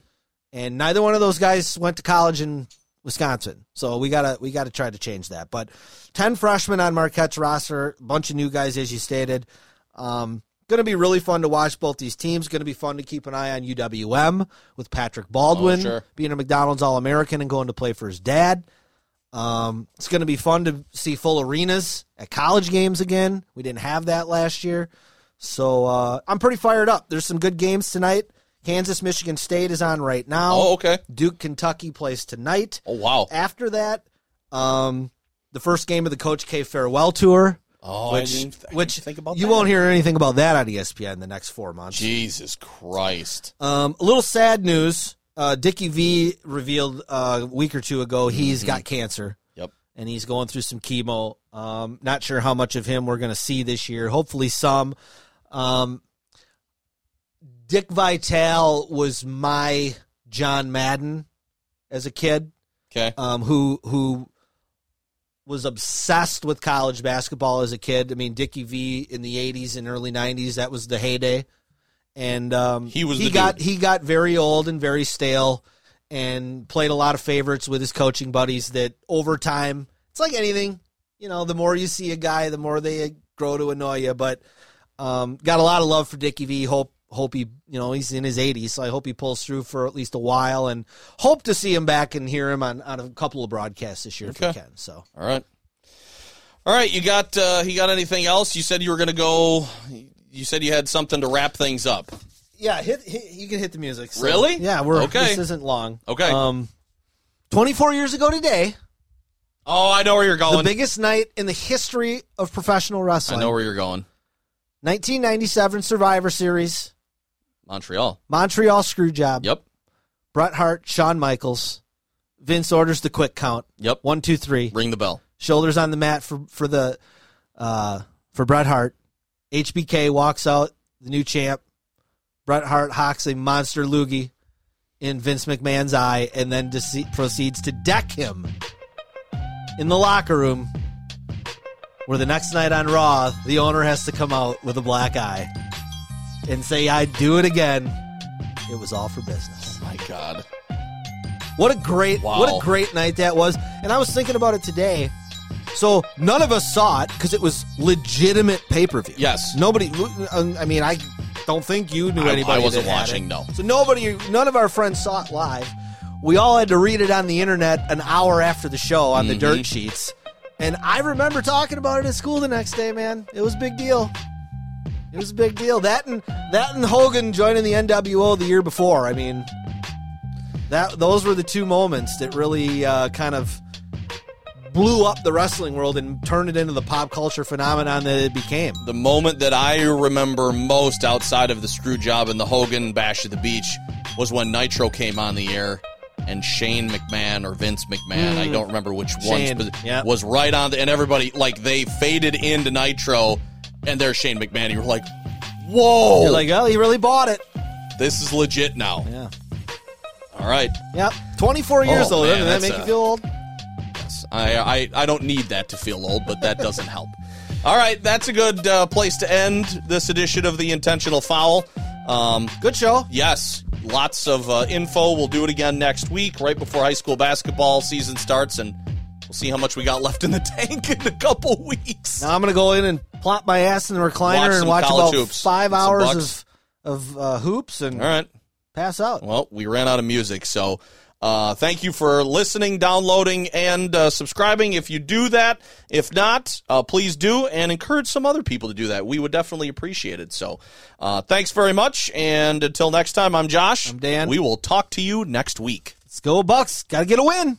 And neither one of those guys went to college in Wisconsin. So we gotta we gotta try to change that. But ten freshmen on Marquette's roster, a bunch of new guys as you stated. Um, Going to be really fun to watch both these teams. Going to be fun to keep an eye on UWM with Patrick Baldwin Oh, sure. being a McDonald's All American and going to play for his dad. Um, it's going to be fun to see full arenas at college games again. We didn't have that last year. So uh, I'm pretty fired up. There's some good games tonight. Kansas, Michigan State is on right now. Oh, okay. Duke, Kentucky plays tonight. Oh, wow. After that, um, the first game of the Coach K farewell tour, Oh, I which didn't, I didn't which think about you that. won't hear anything about that on ESPN in the next four months. Jesus Christ. Um, a little sad news. Uh, Dickie V revealed uh, a week or two ago he's got cancer Yep. and he's going through some chemo. Um, not sure how much of him we're going to see this year. Hopefully, some. Um, Dick Vitale was my John Madden as a kid, Okay. um, who who was obsessed with college basketball as a kid. I mean, Dickie V in the '80s and early '90s that was the heyday, and um, He was he got dude. he got very old and very stale, and played a lot of favorites with his coaching buddies. That over time, it's like anything, you know. The more you see a guy, the more they grow to annoy you. But um, got a lot of love for Dickie V. Hope hope he you know he's in his 80s, so I hope he pulls through for at least a while, and hope to see him back and hear him on on a couple of broadcasts this year if we can. So. All right. All right, you got uh you got anything else? You said you were going to go you said you had something to wrap things up. Yeah, hit, hit you can hit the music. So- Really? Yeah, we're Okay. This isn't long. Okay. Um, twenty four years ago today, Oh, I know where you're going. the biggest night in the history of professional wrestling. I know where you're going. 1997 Survivor Series, Montreal. Montreal screw job. Yep. Bret Hart, Shawn Michaels. Vince orders the quick count. Yep. One, two, three. Ring the bell. Shoulders on the mat for for the uh, for Bret Hart. HBK walks out, the new champ. Bret Hart hawks a monster loogie in Vince McMahon's eye, and then dece- proceeds to deck him in the locker room. Where the next night on Raw, the owner has to come out with a black eye and say, "I'd do it again." It was all for business. My god. What a great Wow. what a great night that was. And I was thinking about it today. So none of us saw it because it was legitimate pay per view. Yes. Nobody. I mean, I don't think you knew I- I anybody. wasn't watching, no. So nobody. None of our friends saw it live. we all had to read it on the internet an hour after the show on the Mm-hmm. dirt sheets. And I remember talking about it at school the next day, man. It was a big deal. It was a big deal. That and that and Hogan joining the NWO the year before. I mean, that those were the two moments that really uh, kind of blew up the wrestling world and turned it into the pop culture phenomenon that it became. The moment that I remember most outside of the screw job and the Hogan bash at the beach was when Nitro came on the air and Shane McMahon or Vince McMahon, I don't remember which one, yeah. was right on the, and everybody like they faded into Nitro, and there's Shane McMahon. You were like, "Whoa, You're like, oh, he really bought it. this is legit now." Yeah. All right, Yep. 24 years Oh, old. man, Doesn't that make a- you feel old? Yes. I, I I don't need that to feel old, but that doesn't help. All right, that's a good uh, place to end this edition of the Intentional Foul. Um, Good show. yes, lots of uh, info. We'll do it again next week, right before high school basketball season starts, and see how much we got left in the tank in a couple weeks. Now I'm going to go in and plop my ass in the recliner Watch and some watch college about hoops. five Some hours Bucks. of of uh, hoops and All right. pass out. Well, we ran out of music, so uh, thank you for listening, downloading, and uh, subscribing. If you do that, if not, uh, please do and encourage some other people to do that. We would definitely appreciate it. So, uh, thanks very much, and until next time, I'm Josh. I'm Dan. We will talk to you next week. Let's go, Bucks. Got to get a win.